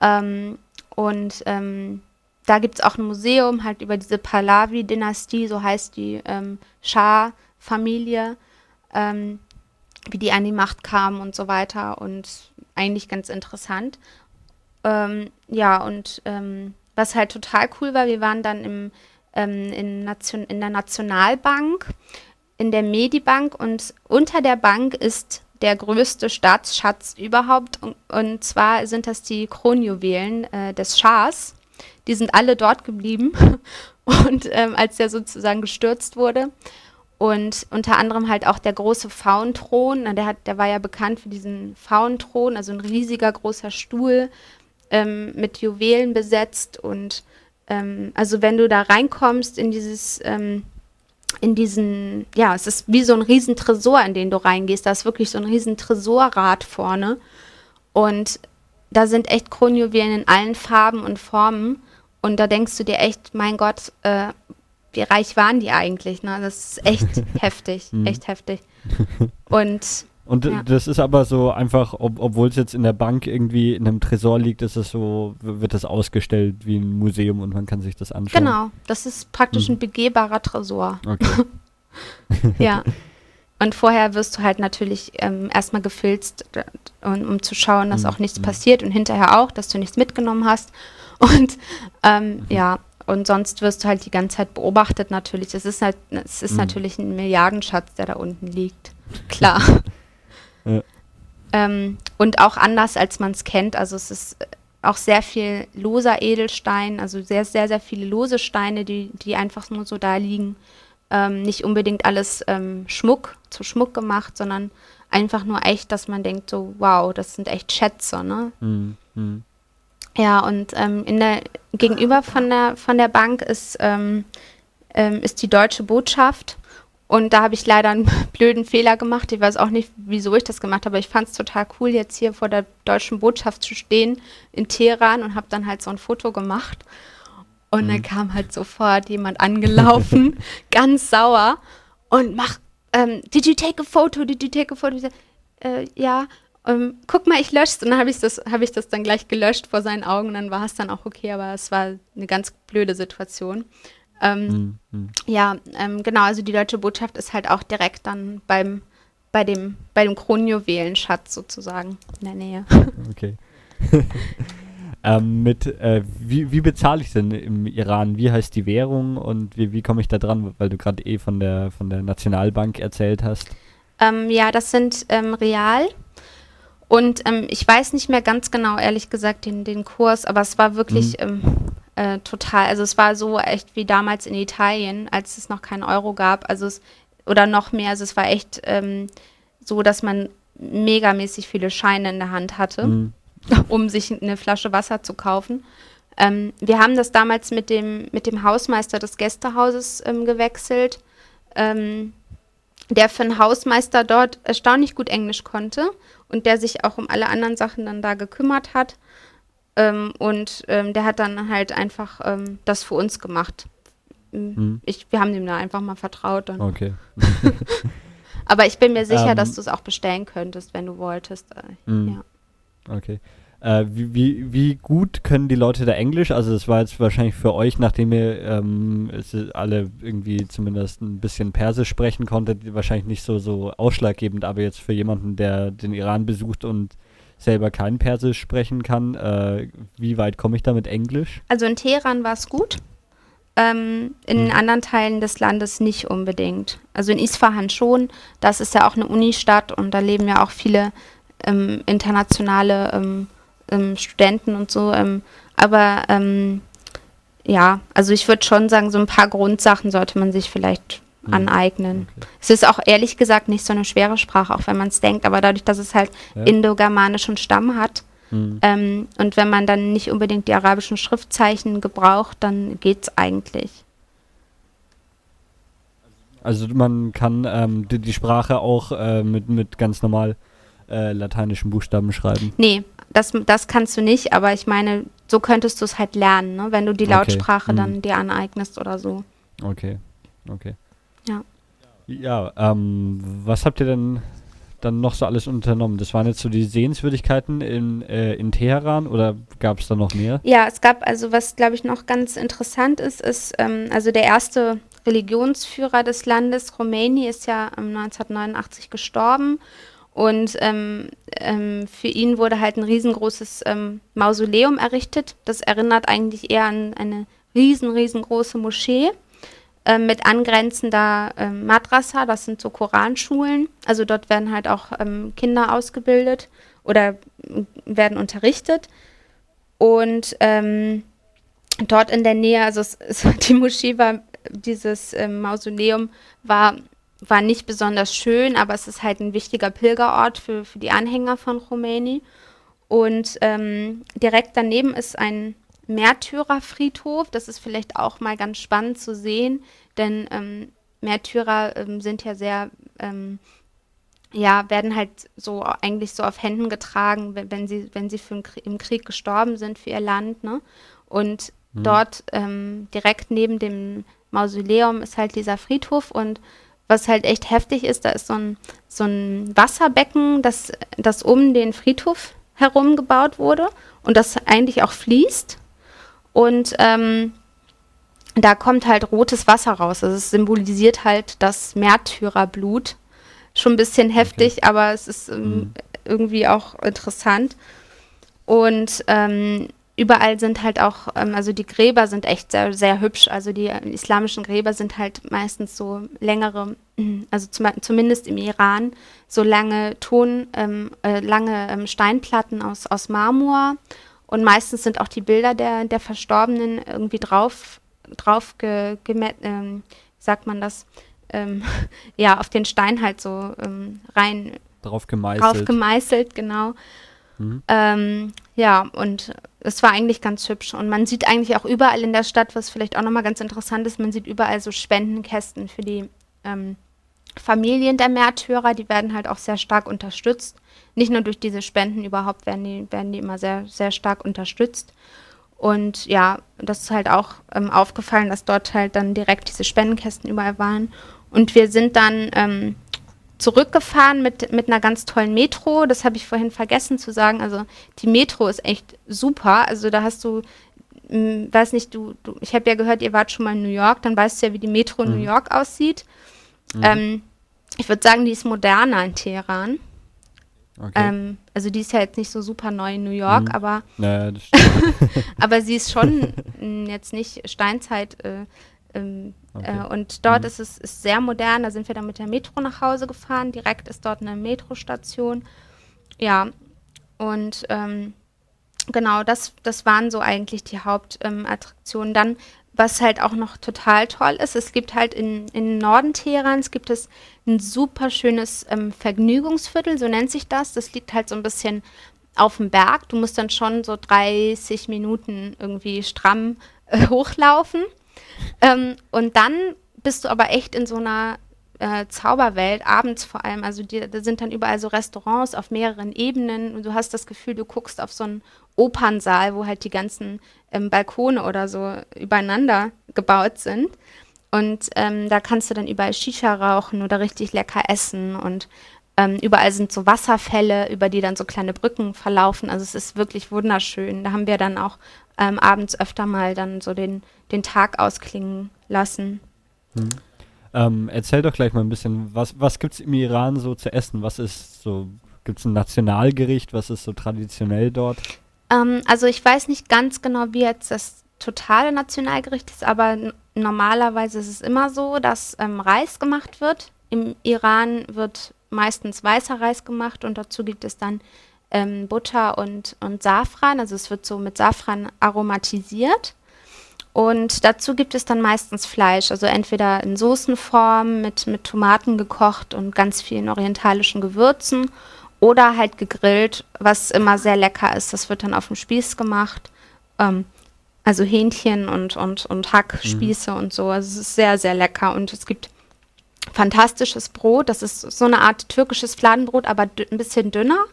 [SPEAKER 2] Ähm, und ähm, da gibt es auch ein Museum halt über diese Pahlavi-Dynastie, so heißt die ähm, Schah-Familie, ähm, wie die an die Macht kam und so weiter. Und eigentlich ganz interessant. Ähm, ja, und ähm, was halt total cool war, wir waren dann im, ähm, in, Nation, in der Nationalbank, in der Medibank und unter der Bank ist der größte Staatsschatz überhaupt. Und, und zwar sind das die Kronjuwelen äh, des Schahs. Die sind alle dort geblieben. Und ähm, als der sozusagen gestürzt wurde, und unter anderem halt auch der große Faunthron, der, hat, der war ja bekannt für diesen Faunthron, also ein riesiger großer Stuhl ähm, mit Juwelen besetzt. Und ähm, also wenn du da reinkommst in dieses, ähm, in diesen, ja, es ist wie so ein riesen Tresor, in den du reingehst. Da ist wirklich so ein riesen Tresorrad vorne. Und da sind echt Kronjuwelen in allen Farben und Formen. Und da denkst du dir echt, mein Gott, äh, wie reich waren die eigentlich? Ne? Das ist echt heftig, mhm. echt heftig. Und
[SPEAKER 1] und ja. das ist aber so einfach, ob, obwohl es jetzt in der Bank irgendwie in einem Tresor liegt, ist es so, wird das ausgestellt wie ein Museum und man kann sich das anschauen.
[SPEAKER 2] Genau, das ist praktisch mhm. ein begehbarer Tresor. Okay. ja. Und vorher wirst du halt natürlich ähm, erstmal gefilzt, um, um, zu schauen, dass mhm. auch nichts mhm. passiert und hinterher auch, dass du nichts mitgenommen hast. Und ähm, mhm. ja, und sonst wirst du halt die ganze Zeit beobachtet natürlich. Es ist halt, es ist mhm. natürlich ein Milliardenschatz, der da unten liegt. Klar. ja. ähm, und auch anders, als man es kennt. Also es ist auch sehr viel loser Edelstein, also sehr, sehr, sehr viele lose Steine, die, die einfach nur so da liegen. Ähm, nicht unbedingt alles ähm, Schmuck, zu Schmuck gemacht, sondern einfach nur echt, dass man denkt so, wow, das sind echt Schätze, ne? Mhm. Ja, und ähm, in der, gegenüber von der, von der Bank ist, ähm, ähm, ist die deutsche Botschaft. Und da habe ich leider einen blöden Fehler gemacht. Ich weiß auch nicht, wieso ich das gemacht habe, ich fand es total cool, jetzt hier vor der deutschen Botschaft zu stehen in Teheran und habe dann halt so ein Foto gemacht. Und mhm. dann kam halt sofort jemand angelaufen, ganz sauer und macht, ähm, did you take a photo? Did you take a photo? Äh, ja, ähm, guck mal, ich lösche Und dann habe ich, das, hab ich das dann gleich gelöscht vor seinen Augen und dann war es dann auch okay, aber es war eine ganz blöde Situation. Ähm, mhm. Ja, ähm, genau, also die deutsche Botschaft ist halt auch direkt dann beim, bei dem, bei dem Kronjuwelenschatz sozusagen in der Nähe.
[SPEAKER 1] Okay. ähm, mit, äh, wie, wie bezahle ich denn im Iran? Wie heißt die Währung und wie, wie komme ich da dran, weil du gerade eh von der, von der Nationalbank erzählt hast?
[SPEAKER 2] Ähm, ja, das sind ähm, Real. Und ähm, ich weiß nicht mehr ganz genau, ehrlich gesagt, den, den Kurs, aber es war wirklich mhm. ähm, äh, total, also es war so echt wie damals in Italien, als es noch keinen Euro gab, also es, oder noch mehr, also es war echt ähm, so, dass man megamäßig viele Scheine in der Hand hatte, mhm. um sich eine Flasche Wasser zu kaufen. Ähm, wir haben das damals mit dem, mit dem Hausmeister des Gästehauses ähm, gewechselt, ähm, der für einen Hausmeister dort erstaunlich gut Englisch konnte und der sich auch um alle anderen Sachen dann da gekümmert hat. Ähm, und ähm, der hat dann halt einfach ähm, das für uns gemacht. Mhm. Ich, wir haben ihm da einfach mal vertraut.
[SPEAKER 1] Okay.
[SPEAKER 2] Aber ich bin mir sicher, ähm, dass du es auch bestellen könntest, wenn du wolltest. Äh, mhm.
[SPEAKER 1] ja. Okay. Äh, wie, wie, wie, gut können die Leute da Englisch? Also das war jetzt wahrscheinlich für euch, nachdem ihr ähm, alle irgendwie zumindest ein bisschen Persisch sprechen konntet, wahrscheinlich nicht so, so ausschlaggebend, aber jetzt für jemanden, der den Iran besucht und selber kein Persisch sprechen kann. Äh, wie weit komme ich da mit Englisch?
[SPEAKER 2] Also in Teheran war es gut. Ähm, in hm. anderen Teilen des Landes nicht unbedingt. Also in Isfahan schon. Das ist ja auch eine Unistadt und da leben ja auch viele ähm, internationale ähm, ähm Studenten und so. Ähm, aber ähm, ja, also ich würde schon sagen, so ein paar Grundsachen sollte man sich vielleicht hm. aneignen. Okay. Es ist auch ehrlich gesagt nicht so eine schwere Sprache, auch wenn man es denkt, aber dadurch, dass es halt ja. indogermanischen Stamm hat hm. ähm, und wenn man dann nicht unbedingt die arabischen Schriftzeichen gebraucht, dann geht es eigentlich.
[SPEAKER 1] Also man kann ähm, die, die, Sprache auch äh, mit, mit ganz normal äh, lateinischen Buchstaben schreiben.
[SPEAKER 2] Nee, das, das kannst du nicht, aber ich meine, so könntest du es halt lernen, ne? wenn du die Lautsprache okay. dann hm. dir aneignest oder so.
[SPEAKER 1] Okay, okay.
[SPEAKER 2] Ja.
[SPEAKER 1] Ja, ähm, was habt ihr denn dann noch so alles unternommen? Das waren jetzt so die Sehenswürdigkeiten in, äh, in Teheran oder gab es da noch mehr?
[SPEAKER 2] Ja, es gab also, was glaube ich noch ganz interessant ist, ist, ähm, also der erste Religionsführer des Landes, Khomeini, ist ja 1989 gestorben und ähm, ähm, für ihn wurde halt ein riesengroßes ähm, Mausoleum errichtet. Das erinnert eigentlich eher an eine riesen, riesengroße Moschee. Ähm, mit angrenzender ähm, Madrasa, das sind so Koranschulen. Also dort werden halt auch ähm, Kinder ausgebildet oder werden unterrichtet. Und ähm, dort in der Nähe, also es, es, die Moschee war, dieses ähm, Mausoleum war, war nicht besonders schön, aber es ist halt ein wichtiger Pilgerort für, für die Anhänger von Khomeini. Und ähm, direkt daneben ist ein Märtyrerfriedhof. Das ist vielleicht auch mal ganz spannend zu sehen, denn ähm, Märtyrer ähm, sind ja sehr, ähm, ja, werden halt so eigentlich so auf Händen getragen, wenn, wenn sie, wenn sie für im Krieg gestorben sind für ihr Land. Ne? Und mhm. dort ähm, direkt neben dem Mausoleum ist halt dieser Friedhof und was halt echt heftig ist, da ist so ein, so ein Wasserbecken, das, das um den Friedhof herum gebaut wurde und das eigentlich auch fließt. Und ähm, da kommt halt rotes Wasser raus. Also es symbolisiert halt das Märtyrerblut. Schon ein bisschen heftig, okay. aber es ist ähm, mhm. irgendwie auch interessant. Und ähm, überall sind halt auch, ähm, also die Gräber sind echt sehr, sehr hübsch. Also die äh, islamischen Gräber sind halt meistens so längere, also zum, zumindest im Iran, so lange Ton, ähm, äh, lange ähm, Steinplatten aus, aus Marmor und meistens sind auch die Bilder der, der Verstorbenen irgendwie drauf, drauf ge, ge ähm, sagt man das, ähm, ja, auf den Stein halt so ähm, rein.
[SPEAKER 1] Drauf gemeißelt.
[SPEAKER 2] Drauf gemeißelt, genau. Mhm. Ähm, ja, und es war eigentlich ganz hübsch. Und man sieht eigentlich auch überall in der Stadt, was vielleicht auch nochmal ganz interessant ist, man sieht überall so Spendenkästen für die ähm, Familien der Märtyrer, die werden halt auch sehr stark unterstützt. Nicht nur durch diese Spenden überhaupt werden die, werden die immer sehr, sehr stark unterstützt. Und ja, das ist halt auch ähm, aufgefallen, dass dort halt dann direkt diese Spendenkästen überall waren. Und wir sind dann ähm, zurückgefahren mit, mit einer ganz tollen Metro. Das habe ich vorhin vergessen zu sagen. Also die Metro ist echt super. Also da hast du, mh, hm, weiß nicht, du, du ich habe ja gehört, ihr wart schon mal in New York, dann weißt du ja, wie die Metro in mhm. New York aussieht. Mhm. Ähm, ich würde sagen, die ist moderner in Teheran. Okay. Ähm, also die ist ja jetzt nicht so super neu in New York, mhm. aber, naja, aber sie ist schon jetzt nicht Steinzeit. Äh, ähm, okay. äh, und dort mhm. ist es ist sehr modern. Da sind wir dann mit der Metro nach Hause gefahren. Direkt ist dort eine Metrostation. Ja, und ähm, genau, das, das waren so eigentlich die Hauptattraktionen. Ähm, dann was halt auch noch total toll ist, es gibt halt in, in Norden Teherans gibt es ein super schönes ähm, Vergnügungsviertel, so nennt sich das. Das liegt halt so ein bisschen auf dem Berg. Du musst dann schon so 30 Minuten irgendwie stramm äh, hochlaufen. Ähm, und dann bist du aber echt in so einer äh, Zauberwelt, abends vor allem. Also die, da sind dann überall so Restaurants auf mehreren Ebenen und du hast das Gefühl, du guckst auf so einen Opernsaal, wo halt die ganzen ähm, Balkone oder so übereinander gebaut sind. Und ähm, da kannst du dann überall Shisha rauchen oder richtig lecker essen. Und ähm, überall sind so Wasserfälle, über die dann so kleine Brücken verlaufen. Also es ist wirklich wunderschön. Da haben wir dann auch ähm, abends öfter mal dann so den, den Tag ausklingen lassen.
[SPEAKER 1] Hm. Ähm, erzähl doch gleich mal ein bisschen, was, was gibt es im Iran so zu essen? Was ist so, gibt es ein Nationalgericht? Was ist so traditionell dort?
[SPEAKER 2] Ähm, also ich weiß nicht ganz genau, wie jetzt das totale Nationalgericht ist, aber normalerweise ist es immer so, dass ähm, Reis gemacht wird. Im Iran wird meistens weißer Reis gemacht und dazu gibt es dann ähm, Butter und, und Safran. Also es wird so mit Safran aromatisiert. Und dazu gibt es dann meistens Fleisch, also entweder in Soßenform mit, mit Tomaten gekocht und ganz vielen orientalischen Gewürzen oder halt gegrillt, was immer sehr lecker ist. Das wird dann auf dem Spieß gemacht. Ähm, also Hähnchen und, und, und Hackspieße mhm. und so. Also es ist sehr, sehr lecker. Und es gibt fantastisches Brot. Das ist so eine Art türkisches Fladenbrot, aber ein bisschen dünner.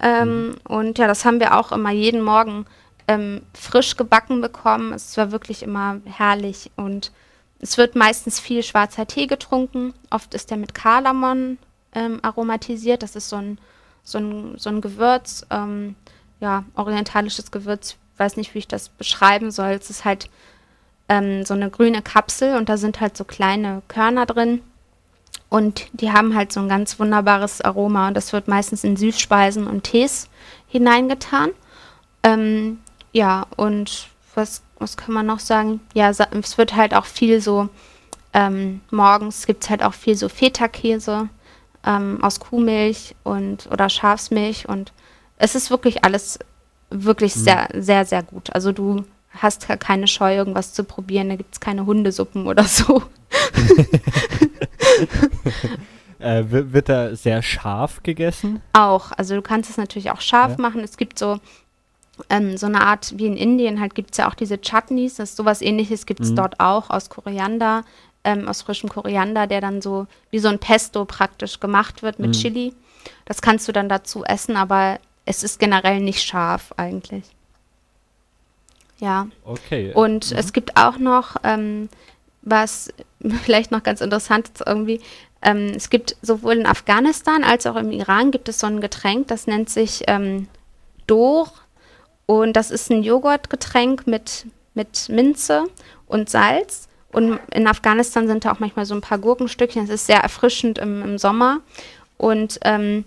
[SPEAKER 2] Ähm, mhm. Und ja, das haben wir auch immer jeden Morgen ähm, frisch gebacken bekommen. Es war wirklich immer herrlich. Und es wird meistens viel schwarzer Tee getrunken. Oft ist der mit Kardamom ähm, aromatisiert. Das ist so ein, so ein, so ein Gewürz, ähm, ja, orientalisches Gewürz. Ich weiß nicht, wie ich das beschreiben soll. Es ist halt ähm, so eine grüne Kapsel und da sind halt so kleine Körner drin. Und die haben halt so ein ganz wunderbares Aroma. Und das wird meistens in Süßspeisen und Tees hineingetan. Ähm, ja, und was, was kann man noch sagen? Ja, es wird halt auch viel so, ähm, morgens gibt es halt auch viel so Feta-Käse ähm, aus Kuhmilch und oder Schafsmilch und es ist wirklich alles wirklich mhm. sehr, sehr, sehr gut. Also du hast keine Scheu, irgendwas zu probieren. Da gibt es keine Hundesuppen oder so.
[SPEAKER 1] äh, wird da sehr scharf gegessen?
[SPEAKER 2] Auch. Also du kannst es natürlich auch scharf ja. machen. Es gibt so ähm, so eine Art, wie in Indien halt gibt es ja auch diese Chutneys. Das ist sowas ähnliches gibt es mhm. dort auch aus Koriander ähm, aus frischem Koriander, der dann so wie so ein Pesto praktisch gemacht wird mit mhm. Chili. Das kannst du dann dazu essen, aber es ist generell nicht scharf eigentlich. Ja.
[SPEAKER 1] Okay.
[SPEAKER 2] Und mhm. es gibt auch noch, ähm, was vielleicht noch ganz interessant ist irgendwie, ähm, es gibt sowohl in Afghanistan als auch im Iran gibt es so ein Getränk, das nennt sich ähm, Dor. Und das ist ein Joghurtgetränk mit, mit Minze und Salz. Und in Afghanistan sind da auch manchmal so ein paar Gurkenstückchen. Es ist sehr erfrischend im, im Sommer. Und ähm,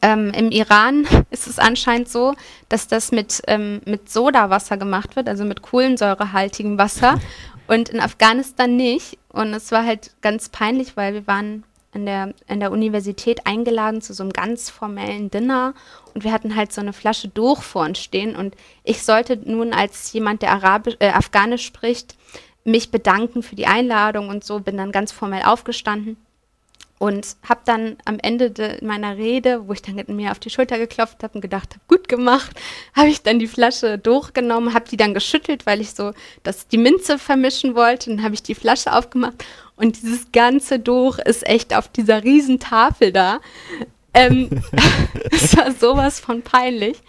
[SPEAKER 2] ähm, im Iran ist es anscheinend so, dass das mit, ähm, mit Sodawasser gemacht wird, also mit kohlensäurehaltigem Wasser. und in Afghanistan nicht. Und es war halt ganz peinlich, weil wir waren an der, an der Universität eingeladen zu so einem ganz formellen Dinner und wir hatten halt so eine Flasche durch vor uns stehen und ich sollte nun als jemand, der Arabisch, äh, Afghanisch spricht, mich bedanken für die Einladung und so, bin dann ganz formell aufgestanden und habe dann am Ende meiner Rede, wo ich dann mir auf die Schulter geklopft habe und gedacht habe, gut gemacht, habe ich dann die Flasche durchgenommen, habe die dann geschüttelt, weil ich so das, die Minze vermischen wollte. Dann habe ich die Flasche aufgemacht und dieses ganze durch ist echt auf dieser riesen Tafel da. Ähm, es war sowas von peinlich.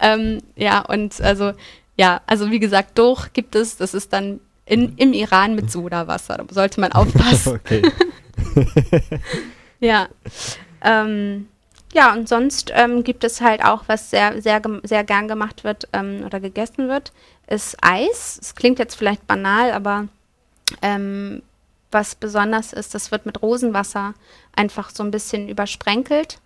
[SPEAKER 2] Ähm, ja, und also ja, also wie gesagt, durch gibt es, das ist dann in, im Iran mit Sodawasser. Da sollte man aufpassen. okay. ja. Ähm, ja, und sonst ähm, gibt es halt auch, was sehr, sehr, sehr gern gemacht wird ähm, oder gegessen wird, ist Eis. Es klingt jetzt vielleicht banal, aber ähm, was besonders ist, das wird mit Rosenwasser einfach so ein bisschen übersprenkelt.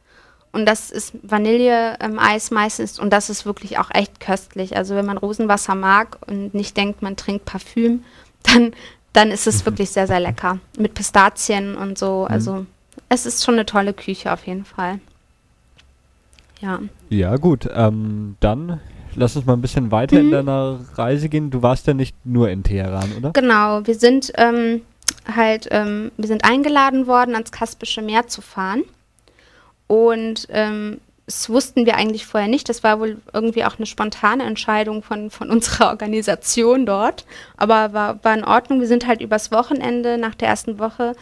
[SPEAKER 2] Und das ist Vanilleeis ähm, meistens und das ist wirklich auch echt köstlich. Also wenn man Rosenwasser mag und nicht denkt, man trinkt Parfüm, dann, dann ist es mhm. wirklich sehr, sehr lecker. Mit Pistazien und so. Mhm. Also es ist schon eine tolle Küche auf jeden Fall.
[SPEAKER 1] Ja. Ja, gut. Ähm, dann lass uns mal ein bisschen weiter mhm. in deiner Reise gehen. Du warst ja nicht nur in Teheran, oder?
[SPEAKER 2] Genau, wir sind ähm, halt, ähm, wir sind eingeladen worden, ans Kaspische Meer zu fahren. Und ähm, das wussten wir eigentlich vorher nicht. Das war wohl irgendwie auch eine spontane Entscheidung von, von unserer Organisation dort. Aber war, war in Ordnung. Wir sind halt übers Wochenende nach der ersten Woche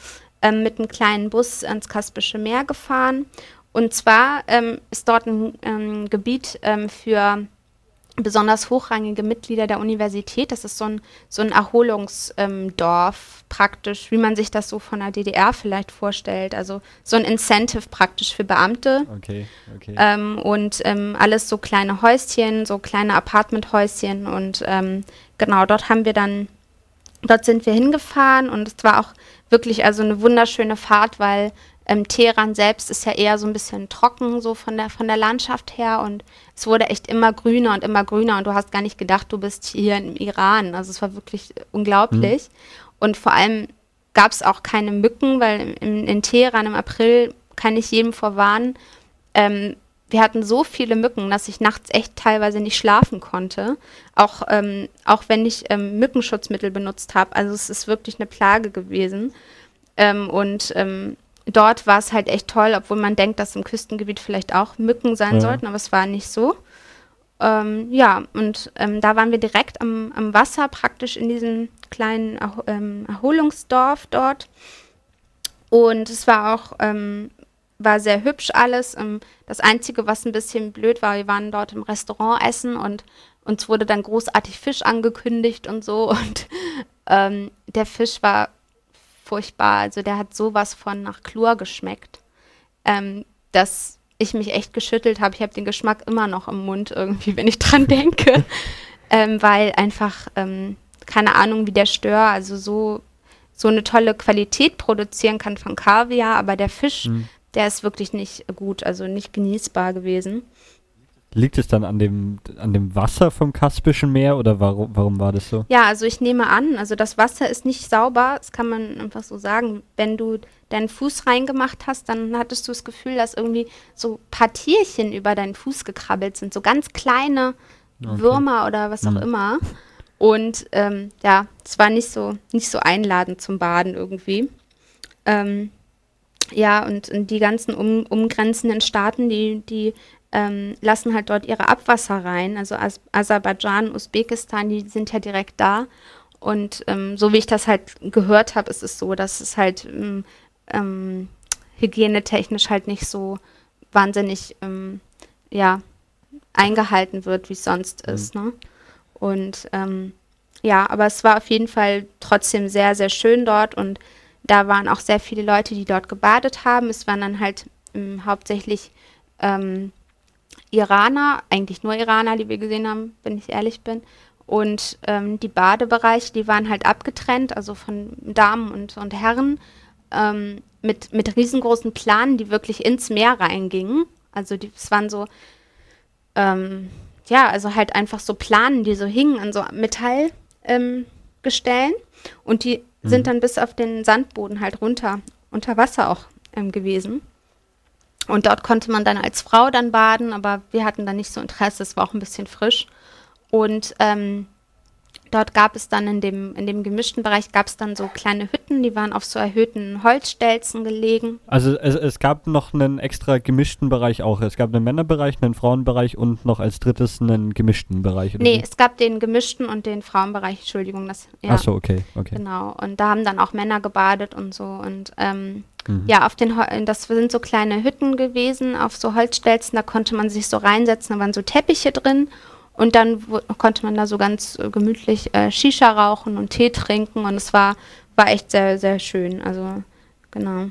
[SPEAKER 2] ähm, mit einem kleinen Bus ans Kaspische Meer gefahren. Und zwar ähm, ist dort ein ähm, Gebiet ähm, für besonders hochrangige Mitglieder der Universität. Das ist so ein, so ein Erholungsdorf ähm, praktisch, wie man sich das so von der DDR vielleicht vorstellt. Also so ein Incentive praktisch für Beamte. Okay, okay. Ähm, und ähm, alles so kleine Häuschen, so kleine Apartmenthäuschen. Und ähm, genau, dort haben wir dann, dort sind wir hingefahren und es war auch wirklich also eine wunderschöne Fahrt, weil ähm, Teheran selbst ist ja eher so ein bisschen trocken, so von der, von der Landschaft her. Und es wurde echt immer grüner und immer grüner. Und du hast gar nicht gedacht, du bist hier im Iran. Also es war wirklich unglaublich. Mhm. Und vor allem gab es auch keine Mücken, weil in, in Teheran im April kann ich jedem vorwarnen, ähm, wir hatten so viele Mücken, dass ich nachts echt teilweise nicht schlafen konnte. Auch, ähm, auch wenn ich ähm, Mückenschutzmittel benutzt habe. Also es ist wirklich eine Plage gewesen. Ähm, und ähm, dort war es halt echt toll, obwohl man denkt, dass im Küstengebiet vielleicht auch Mücken sein ja. sollten, aber es war nicht so. Ähm, ja, und ähm, da waren wir direkt am, am, Wasser, praktisch in diesem kleinen Erho ähm, Erholungsdorf dort. Und es war auch, ähm, war sehr hübsch alles. Ähm, das Einzige, was ein bisschen blöd war, wir waren dort im Restaurant essen und uns wurde dann großartig Fisch angekündigt und so. Und ähm, der Fisch war furchtbar. Also der hat sowas von nach Chlor geschmeckt, ähm, dass ich mich echt geschüttelt habe. Ich habe den Geschmack immer noch im Mund irgendwie, wenn ich dran denke, ähm, weil einfach ähm, keine Ahnung, wie der Stör also so so eine tolle Qualität produzieren kann von Kaviar, aber der Fisch, mhm. der ist wirklich nicht gut, also nicht genießbar gewesen.
[SPEAKER 1] Liegt es dann an dem, an dem Wasser vom Kaspischen Meer oder warum, warum war das so?
[SPEAKER 2] Ja, also ich nehme an, also das Wasser ist nicht sauber, das kann man einfach so sagen. Wenn du deinen Fuß reingemacht hast, dann hattest du das Gefühl, dass irgendwie so Partierchen über deinen Fuß gekrabbelt sind, so ganz kleine okay. Würmer oder was auch mhm. immer. Und ähm, ja, es war nicht so, nicht so einladend zum Baden irgendwie. Ähm, ja, und, und die ganzen um, umgrenzenden Staaten, die, die ähm, lassen halt dort ihre Abwasser rein. Also As Aserbaidschan, Usbekistan, die sind ja direkt da. Und ähm, so wie ich das halt gehört habe, ist es so, dass es halt ähm, ähm hygienetechnisch halt nicht so wahnsinnig ähm, ja, eingehalten wird, wie es sonst mhm. ist. Ne? Und ähm, ja, aber es war auf jeden Fall trotzdem sehr, sehr schön dort und da waren auch sehr viele Leute, die dort gebadet haben. Es waren dann halt hauptsächlich ähm, Iraner, eigentlich nur Iraner, die wir gesehen haben, wenn ich ehrlich bin. Und ähm, die Badebereiche, die waren halt abgetrennt, also von Damen und, und Herren, ähm, mit, mit riesengroßen Planen, die wirklich ins Meer reingingen. Also die, es waren so, ähm, ja, also halt einfach so Planen, die so hingen an so Metallgestellen. Ähm, und die mhm. sind dann bis auf den Sandboden halt runter, unter Wasser auch ähm, gewesen. Und dort konnte man dann als Frau dann baden, aber wir hatten dann nicht so Interesse, es war auch ein bisschen frisch. Und ähm, dort gab es dann in dem, in dem gemischten Bereich gab es dann so kleine Hütten, die waren auf so erhöhten Holzstelzen gelegen.
[SPEAKER 1] Also es, es gab noch einen extra gemischten Bereich auch. Es gab einen Männerbereich, einen Frauenbereich und noch als drittes einen gemischten Bereich.
[SPEAKER 2] nee, wie? es gab den gemischten und den Frauenbereich, Entschuldigung. Das,
[SPEAKER 1] ja. Ach so, okay, okay.
[SPEAKER 2] Genau, und da haben dann auch Männer gebadet und so. Und ähm, Mhm. Ja, auf den das sind so kleine Hütten gewesen, auf so Holzstelzen, da konnte man sich so reinsetzen, da waren so Teppiche drin Und dann konnte man da so ganz gemütlich äh, Shisha rauchen und Tee trinken und es war, war echt sehr, sehr schön. Also genau.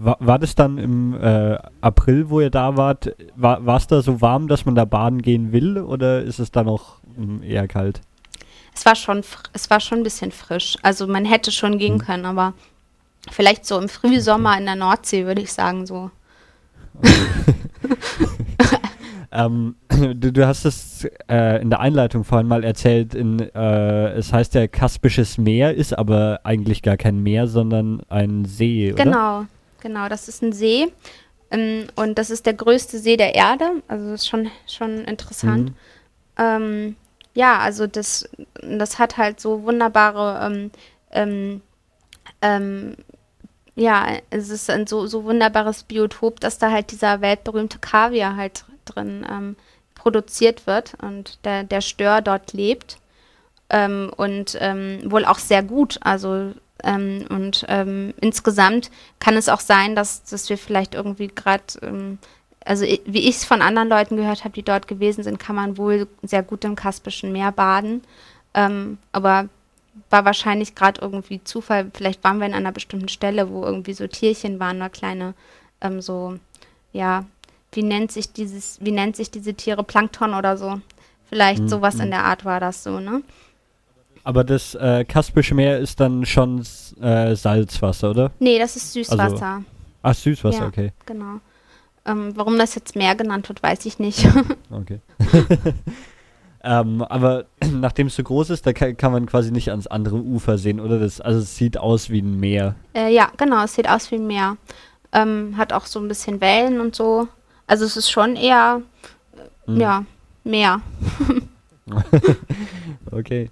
[SPEAKER 1] War, war das dann im äh, April, wo ihr da wart, war es da so warm, dass man da baden gehen will oder ist es da noch mh, hm, eher kalt?
[SPEAKER 2] Es war schon, es war schon ein bisschen frisch. Also man hätte schon gehen hm. können, aber vielleicht so im Frühsommer in der Nordsee, würde ich sagen, so.
[SPEAKER 1] ähm, du, du, hast es äh, in der Einleitung vorhin mal erzählt, in, äh, es heißt ja Kaspisches Meer, ist aber eigentlich gar kein Meer, sondern ein See,
[SPEAKER 2] oder? Genau, Genau, das ist ein See. Ähm, und das ist der größte See der Erde. Also das ist schon, schon interessant. Mhm. Ähm, ja, also das, das hat halt so wunderbare, ähm, ähm, ähm, ja, es ist ein so, so wunderbares Biotop, dass da halt dieser weltberühmte Kaviar halt drin ähm, produziert wird und der, der Stör dort lebt. und wohl auch sehr gut. Also ähm, und ähm, insgesamt kann es auch sein, dass, dass wir vielleicht irgendwie gerade, ähm, also wie ich es von anderen Leuten gehört habe, die dort gewesen sind, kann man wohl sehr gut im Kaspischen Meer baden. Ähm, aber war wahrscheinlich gerade irgendwie Zufall. Vielleicht waren wir an einer bestimmten Stelle, wo irgendwie so Tierchen waren oder kleine, ähm, so, ja, wie nennt sich dieses, wie nennt sich diese Tiere? Plankton oder so. Vielleicht mhm. sowas in mhm. der Art war das so, ne?
[SPEAKER 1] Aber das äh, Kaspische Meer ist dann schon äh, Salzwasser, oder?
[SPEAKER 2] Nee, das ist Süßwasser. Also,
[SPEAKER 1] ach, Süßwasser, ja, okay.
[SPEAKER 2] Genau. Ähm, warum das jetzt Meer genannt wird, weiß ich nicht.
[SPEAKER 1] okay. ähm, aber nachdem es so groß ist, da kann, kann, man quasi nicht ans andere Ufer sehen, oder? Das, also es sieht aus wie ein Meer.
[SPEAKER 2] Äh, ja, genau, es sieht aus wie ein Meer. Ähm, hat auch so ein bisschen Wellen und so. Also es ist schon eher, äh, hm. ja, Meer.
[SPEAKER 1] okay.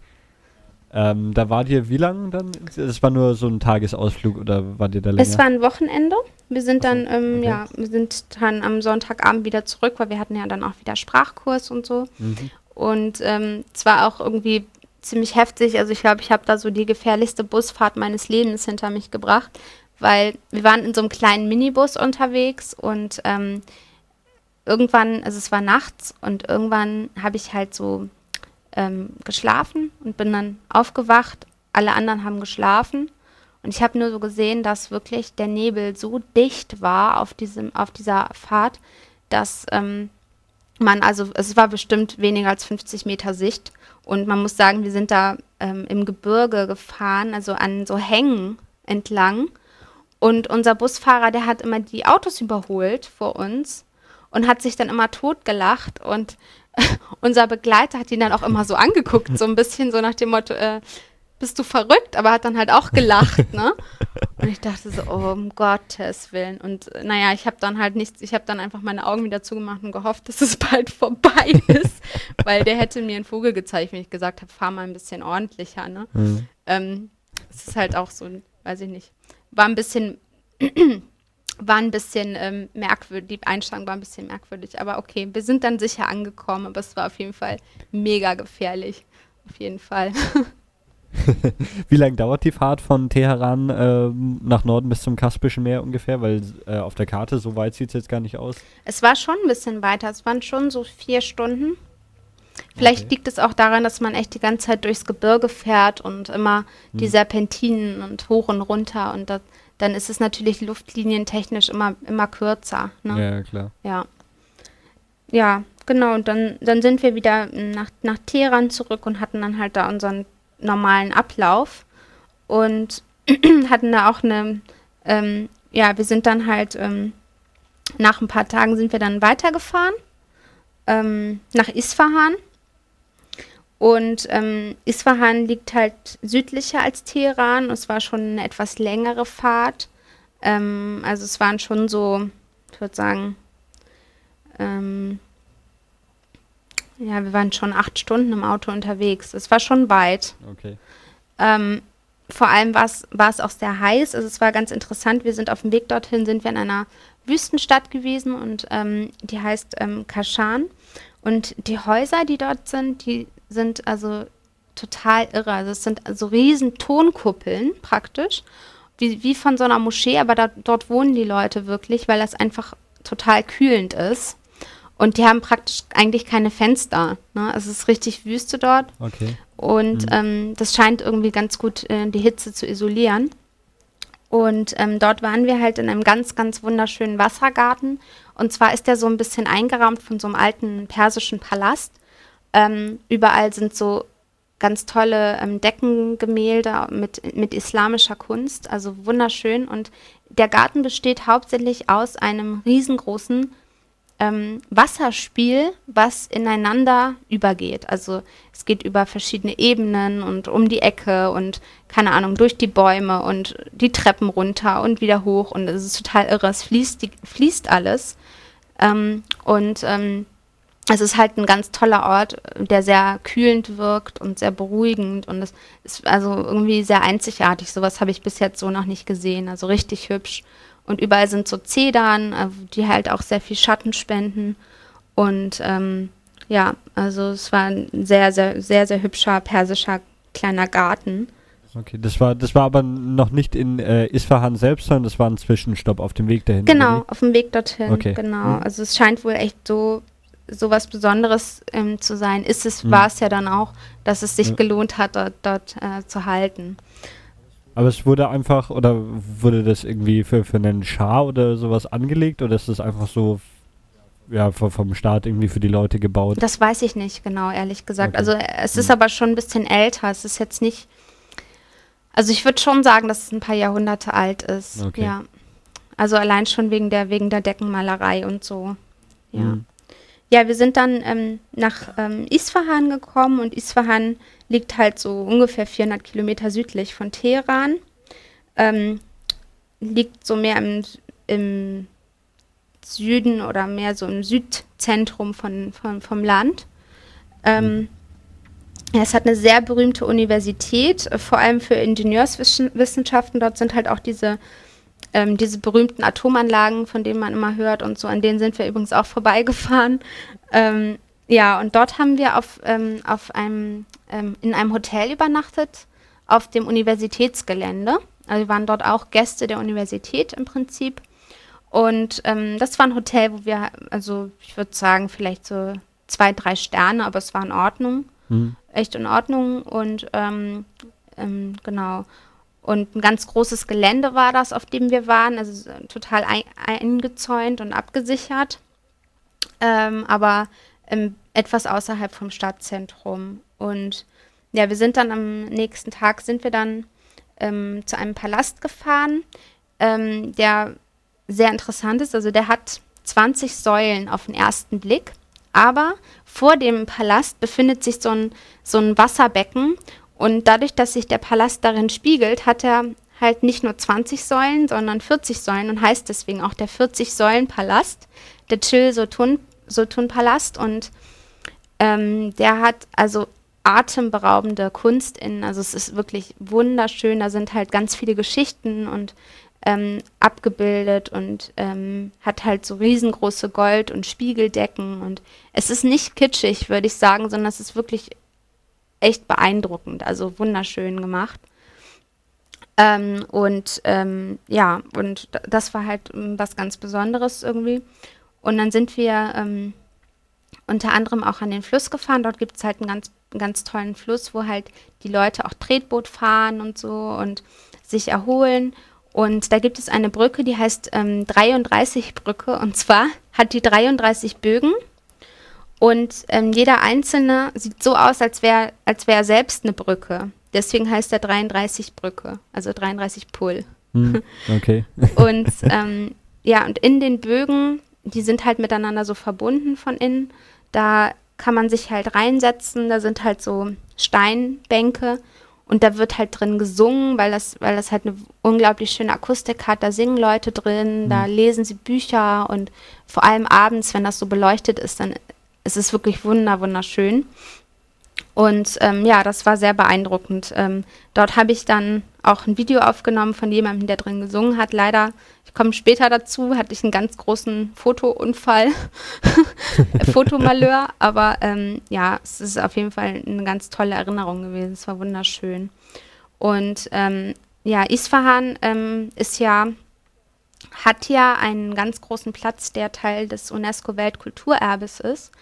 [SPEAKER 1] Ähm, da wart ihr wie lange dann? Es war nur so ein Tagesausflug oder wart ihr da länger?
[SPEAKER 2] Es war ein Wochenende. Wir sind dann, ähm, okay. ja, wir sind dann am Sonntagabend wieder zurück, weil wir hatten ja dann auch wieder Sprachkurs und so. Mhm. Und ähm, es war auch irgendwie ziemlich heftig. Also ich glaube, ich habe da so die gefährlichste Busfahrt meines Lebens hinter mich gebracht, weil wir waren in so einem kleinen Minibus unterwegs und ähm, irgendwann, also es war nachts und irgendwann habe ich halt so ähm, geschlafen und bin dann aufgewacht. Alle anderen haben geschlafen. Und ich habe nur so gesehen, dass wirklich der Nebel so dicht war auf, diesem, auf dieser Fahrt, dass ähm, man, also es war bestimmt weniger als 50 Meter Sicht. Und man muss sagen, wir sind da ähm, im Gebirge gefahren, also an so Hängen entlang. Und unser Busfahrer, der hat immer die Autos überholt vor uns und hat sich dann immer totgelacht. Und unser Begleiter hat ihn dann auch immer so angeguckt, so ein bisschen so nach dem Motto, äh, bist du verrückt? Aber hat dann halt auch gelacht, ne? Und ich dachte so, oh, um Gottes Willen. Und äh, naja, ich habe dann halt nichts, ich habe dann einfach meine Augen wieder zugemacht und gehofft, dass es bald vorbei ist. weil der hätte mir einen Vogel gezeigt, wenn ich gesagt habe, fahr mal ein bisschen ordentlicher, ne? Mhm. Ähm, es ist halt auch so, weiß ich nicht. War ein bisschen war ein bisschen ähm, merkwürdig, die Einstellung war ein bisschen merkwürdig, aber okay, wir sind dann sicher angekommen, aber es war auf jeden Fall mega gefährlich. Auf jeden Fall.
[SPEAKER 1] Wie lange dauert die Fahrt von Teheran äh, nach Norden bis zum Kaspischen Meer ungefähr? Weil äh, auf der Karte so weit sieht es jetzt gar nicht aus.
[SPEAKER 2] Es war schon ein bisschen weiter. Es waren schon so vier Stunden. Vielleicht okay. liegt es auch daran, dass man echt die ganze Zeit durchs Gebirge fährt und immer hm. die Serpentinen und hoch und runter und das, dann ist es natürlich luftlinientechnisch immer, immer kürzer. Ne?
[SPEAKER 1] Ja, klar.
[SPEAKER 2] Ja. Ja, genau. Und dann, dann sind wir wieder nach, nach Teheran zurück und hatten dann halt da unseren normalen Ablauf und hatten da auch eine, ähm, ja, wir sind dann halt, ähm, nach ein paar Tagen sind wir dann weitergefahren ähm, nach Isfahan und ähm, Isfahan liegt halt südlicher als Teheran. Es war schon eine etwas längere Fahrt. Ähm, also es waren schon so, ich würde sagen, ähm, ja, wir waren schon acht Stunden im Auto unterwegs. Es war schon weit.
[SPEAKER 1] Okay.
[SPEAKER 2] Ähm, vor allem war es auch sehr heiß. Also es war ganz interessant. Wir sind auf dem Weg dorthin, sind wir in einer Wüstenstadt gewesen und ähm, die heißt ähm, Kashan. Und die Häuser, die dort sind, die sind also total irre. Also es sind so riesen Tonkuppeln praktisch, wie, wie von so einer Moschee, aber da, dort wohnen die Leute wirklich, weil das einfach total kühlend ist. Und die haben praktisch eigentlich keine Fenster. Ne? Also es ist richtig Wüste dort.
[SPEAKER 1] Okay.
[SPEAKER 2] Und
[SPEAKER 1] Mhm.
[SPEAKER 2] ähm, das scheint irgendwie ganz gut äh, die Hitze zu isolieren. Und ähm, dort waren wir halt in einem ganz, ganz wunderschönen Wassergarten. Und zwar ist der so ein bisschen eingerahmt von so einem alten persischen Palast. Ähm, überall sind so ganz tolle ähm, Deckengemälde mit, mit islamischer Kunst, also wunderschön. Und der Garten besteht hauptsächlich aus einem riesengroßen ähm, Wasserspiel, was ineinander übergeht. Also es geht über verschiedene Ebenen und um die Ecke und keine Ahnung, durch die Bäume und die Treppen runter und wieder hoch und es ist total irre. Es fließt, die, fließt alles. Ähm, und ähm, es ist halt ein ganz toller Ort, der sehr kühlend wirkt und sehr beruhigend und es ist also irgendwie sehr einzigartig. Sowas habe ich bis jetzt so noch nicht gesehen. Also richtig hübsch. Und überall sind so Zedern, äh, die halt auch sehr viel Schatten spenden. Und ähm, ja, also es war ein sehr, sehr, sehr, sehr hübscher persischer kleiner Garten.
[SPEAKER 1] Okay, das war, das war aber noch nicht in äh, Isfahan selbst, sondern das war ein Zwischenstopp auf dem Weg dahin.
[SPEAKER 2] Genau, auf dem Weg dorthin.
[SPEAKER 1] Okay.
[SPEAKER 2] Genau.
[SPEAKER 1] Mhm.
[SPEAKER 2] Also es scheint wohl echt so so was Besonderes ähm, zu sein. Ist es,
[SPEAKER 1] Mhm.
[SPEAKER 2] war es ja dann auch, dass es sich
[SPEAKER 1] Ja.
[SPEAKER 2] gelohnt hat, dort, dort äh, zu halten.
[SPEAKER 1] Aber es wurde einfach, oder wurde das irgendwie für, für einen Schar oder sowas angelegt, oder ist das einfach so, ja, vom Staat irgendwie für die Leute gebaut?
[SPEAKER 2] Das weiß ich nicht genau, ehrlich gesagt.
[SPEAKER 1] Okay.
[SPEAKER 2] Also es ist
[SPEAKER 1] Mhm.
[SPEAKER 2] aber schon ein bisschen älter. Es ist jetzt nicht. Also ich würde schon sagen, dass es ein paar Jahrhunderte alt ist.
[SPEAKER 1] Okay.
[SPEAKER 2] Ja. Also allein schon wegen der wegen der Deckenmalerei und so. Ja.
[SPEAKER 1] Mhm.
[SPEAKER 2] Ja, wir sind dann ähm, nach ähm, Isfahan gekommen und Isfahan liegt halt so ungefähr 400 Kilometer südlich von Teheran. Ähm, liegt so mehr im, im Süden oder mehr so im Südzentrum von, von, vom Land. Ähm, es hat eine sehr berühmte Universität, vor allem für Ingenieurswissenschaften. Dort sind halt auch diese, ähm, diese berühmten Atomanlagen, von denen man immer hört und so. An denen sind wir übrigens auch vorbeigefahren. Ähm, ja, und dort haben wir auf, ähm, auf einem, ähm, in einem Hotel übernachtet, auf dem Universitätsgelände. Also wir waren dort auch Gäste der Universität im Prinzip. Und ähm, das war ein Hotel, wo wir, also ich würde sagen, vielleicht so zwei, drei Sterne, aber es war in Ordnung
[SPEAKER 1] Mhm.
[SPEAKER 2] echt in Ordnung und ähm, ähm, genau. Und ein ganz großes Gelände war das, auf dem wir waren, also total ein, eingezäunt und abgesichert, ähm, aber ähm, etwas außerhalb vom Stadtzentrum. Und ja, wir sind dann am nächsten Tag sind wir dann ähm, zu einem Palast gefahren, ähm, der sehr interessant ist. Also der hat 20 Säulen auf den ersten Blick, aber vor dem Palast befindet sich so ein, so ein Wasserbecken und dadurch, dass sich der Palast darin spiegelt, hat er halt nicht nur 20 Säulen, sondern 40 Säulen und heißt deswegen auch der 40-Säulen-Palast, der Chil-Sotun-Palast und ähm, der hat also atemberaubende Kunst in, also es ist wirklich wunderschön, da sind halt ganz viele Geschichten und ähm, abgebildet und ähm, hat halt so riesengroße Gold- und Spiegeldecken und es ist nicht kitschig, würde ich sagen, sondern es ist wirklich echt beeindruckend, also wunderschön gemacht. Ähm, und ähm, ja, und das war halt ähm, was ganz Besonderes irgendwie. Und dann sind wir ähm, unter anderem auch an den Fluss gefahren. Dort gibt es halt einen ganz, ganz tollen Fluss, wo halt die Leute auch Tretboot fahren und so und sich erholen. Und da gibt es eine Brücke, die heißt ähm, 33-Brücke. Und zwar hat die 33 Bögen. Und ähm, jeder einzelne sieht so aus, als wäre als wär er selbst eine Brücke. Deswegen heißt er 33 Brücke, also 33 Pull.
[SPEAKER 1] Mhm. Okay.
[SPEAKER 2] Und ähm, ja, und in den Bögen, die sind halt miteinander so verbunden von innen. Da kann man sich halt reinsetzen. Da sind halt so Steinbänke und da wird halt drin gesungen, weil das, weil das halt eine unglaublich schöne Akustik hat. Da singen Leute drin, da lesen sie Bücher und vor allem abends, wenn das so beleuchtet ist, dann ist es wirklich wunder, wunderschön. Und ähm, ja, das war sehr beeindruckend. Ähm, dort habe ich dann auch ein Video aufgenommen von jemandem, der drin gesungen hat. Leider, komme später dazu, hatte ich einen ganz großen Fotounfall, Fotomalheur. Aber ähm, ja, es ist auf jeden Fall eine ganz tolle Erinnerung gewesen. Es war wunderschön. Und ähm, ja, Isfahan ähm, ist ja hat ja einen ganz großen Platz, der Teil des UNESCO-Weltkulturerbes ist.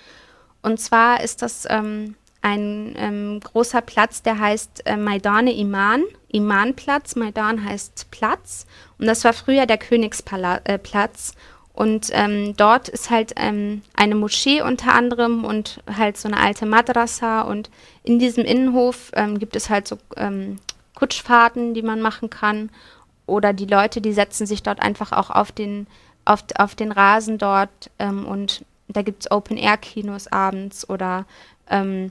[SPEAKER 2] Und zwar ist das ähm, ein ähm, großer Platz, der heißt äh, Maidane Iman. Imanplatz, Maidan heißt Platz. Und das war früher der Königsplatz. Äh, und ähm, dort ist halt ähm, eine Moschee unter anderem und halt so eine alte Madrasa. Und in diesem Innenhof ähm, gibt es halt so ähm, Kutschfahrten, die man machen kann. Oder die Leute, die setzen sich dort einfach auch auf den, auf, auf den Rasen dort. Ähm, und da gibt es Open-Air-Kinos abends oder ähm,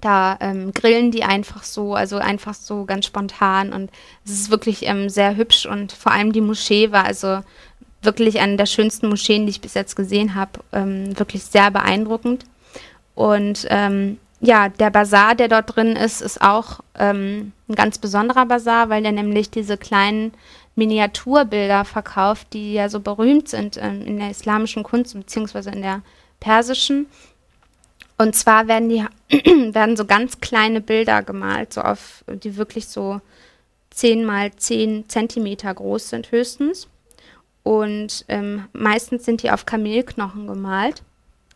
[SPEAKER 2] da ähm, grillen die einfach so, also einfach so ganz spontan und es ist wirklich ähm, sehr hübsch und vor allem die Moschee war also wirklich eine der schönsten Moscheen, die ich bis jetzt gesehen habe, ähm, wirklich sehr beeindruckend. Und ähm, ja, der Bazar, der dort drin ist, ist auch ähm, ein ganz besonderer Bazar, weil der nämlich diese kleinen Miniaturbilder verkauft, die ja so berühmt sind ähm, in der islamischen Kunst beziehungsweise in der persischen. Und zwar werden die werden so ganz kleine Bilder gemalt, so auf, die wirklich so 10 mal 10 Zentimeter groß sind höchstens. Und ähm, meistens sind die auf Kamelknochen gemalt,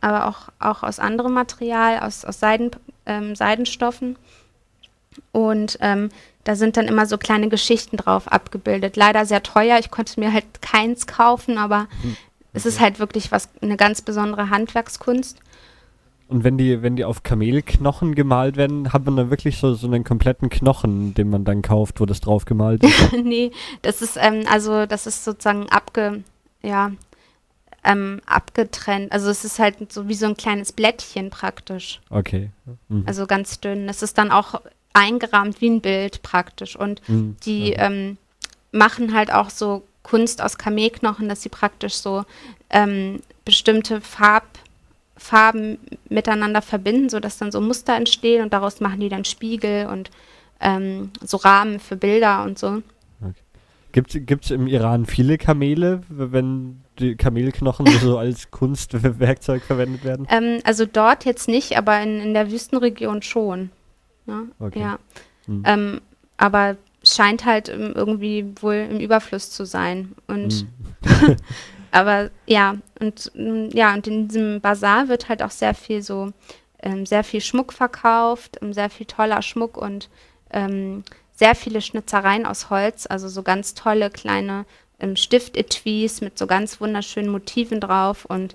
[SPEAKER 2] aber auch, auch aus anderem Material, aus, aus Seiden, ähm, Seidenstoffen. Und ähm, da sind dann immer so kleine Geschichten drauf abgebildet. Leider sehr teuer. Ich konnte mir halt keins kaufen, aber mhm. es ist halt wirklich was, eine ganz besondere Handwerkskunst.
[SPEAKER 1] Und wenn die, wenn die auf Kamelknochen gemalt werden, hat man dann wirklich so, so einen kompletten Knochen, den man dann kauft, wo das drauf gemalt ist?
[SPEAKER 2] nee, das ist, ähm, also das ist sozusagen abge, ja, ähm, abgetrennt. Also es ist halt so wie so ein kleines Blättchen praktisch.
[SPEAKER 1] Okay.
[SPEAKER 2] Mhm. Also ganz dünn. Das ist dann auch eingerahmt wie ein Bild praktisch. Und mhm. die okay. ähm, machen halt auch so Kunst aus Kamelknochen, dass sie praktisch so ähm, bestimmte Farb Farben miteinander verbinden, sodass dann so Muster entstehen und daraus machen die dann Spiegel und ähm, so Rahmen für Bilder und so.
[SPEAKER 1] Okay. Gibt es im Iran viele Kamele, wenn die Kamelknochen so als Kunstwerkzeug verwendet werden?
[SPEAKER 2] Ähm, also dort jetzt nicht, aber in, in der Wüstenregion schon. Ja, ne? okay. ja. Hm. Ähm, aber scheint halt irgendwie wohl im Überfluss zu sein. Und hm. aber ja, und mm, ja, und in diesem Bazar wird halt auch sehr viel so, ähm, sehr viel Schmuck verkauft, ähm, sehr viel toller Schmuck und ähm, sehr viele Schnitzereien aus Holz, also so ganz tolle kleine ähm, Stiftetuis mit so ganz wunderschönen Motiven drauf und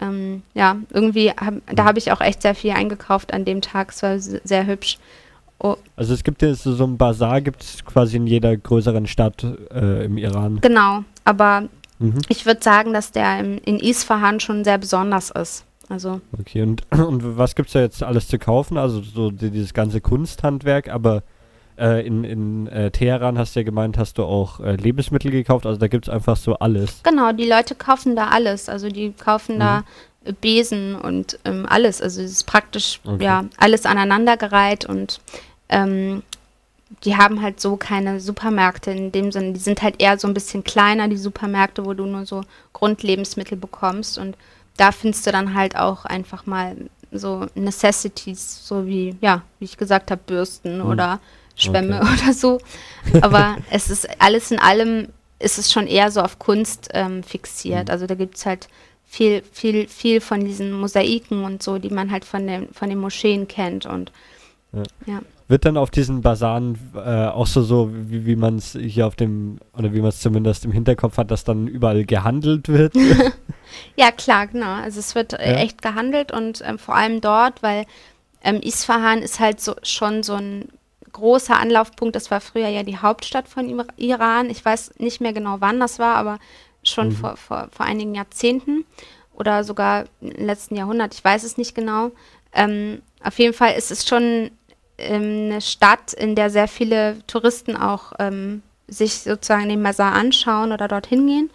[SPEAKER 2] ähm, ja, irgendwie, hab, da habe ich auch echt sehr viel eingekauft an dem Tag, es war sehr hübsch.
[SPEAKER 1] Oh. Also es gibt ja so, so ein Bazar, gibt es quasi in jeder größeren Stadt äh, im Iran.
[SPEAKER 2] Genau, aber Mhm. Ich würde sagen, dass der im, in Isfahan schon sehr besonders ist. Also.
[SPEAKER 1] Okay, und, und was gibt es da jetzt alles zu kaufen? Also so dieses ganze Kunsthandwerk, aber äh, in, in äh, Teheran hast du ja gemeint, hast du auch äh, Lebensmittel gekauft, also da gibt es einfach so alles.
[SPEAKER 2] Genau, die Leute kaufen da alles. Also die kaufen mhm. da Besen und ähm, alles. Also es ist praktisch okay. ja alles aneinandergereiht und ähm, die haben halt so keine Supermärkte in dem Sinne. Die sind halt eher so ein bisschen kleiner, die Supermärkte, wo du nur so Grundlebensmittel bekommst. Und da findest du dann halt auch einfach mal so Necessities, so wie, ja, wie ich gesagt habe, Bürsten mhm. oder Schwämme okay. oder so. Aber es ist alles in allem, ist es schon eher so auf Kunst ähm, fixiert. Mhm. Also da gibt es halt viel, viel, viel von diesen Mosaiken und so, die man halt von den, von den Moscheen kennt. Und
[SPEAKER 1] ja. ja wird dann auf diesen Basaren äh, auch so, so wie, wie man es hier auf dem, oder wie man es zumindest im Hinterkopf hat, dass dann überall gehandelt wird?
[SPEAKER 2] ja, klar, genau. Also es wird äh, ja. echt gehandelt und ähm, vor allem dort, weil ähm, Isfahan ist halt so, schon so ein großer Anlaufpunkt. Das war früher ja die Hauptstadt von Iran. Ich weiß nicht mehr genau, wann das war, aber schon mhm. vor, vor, vor einigen Jahrzehnten oder sogar im letzten Jahrhundert. Ich weiß es nicht genau. Ähm, auf jeden Fall ist es schon eine Stadt, in der sehr viele Touristen auch ähm, sich sozusagen den Mazar anschauen oder dorthin gehen.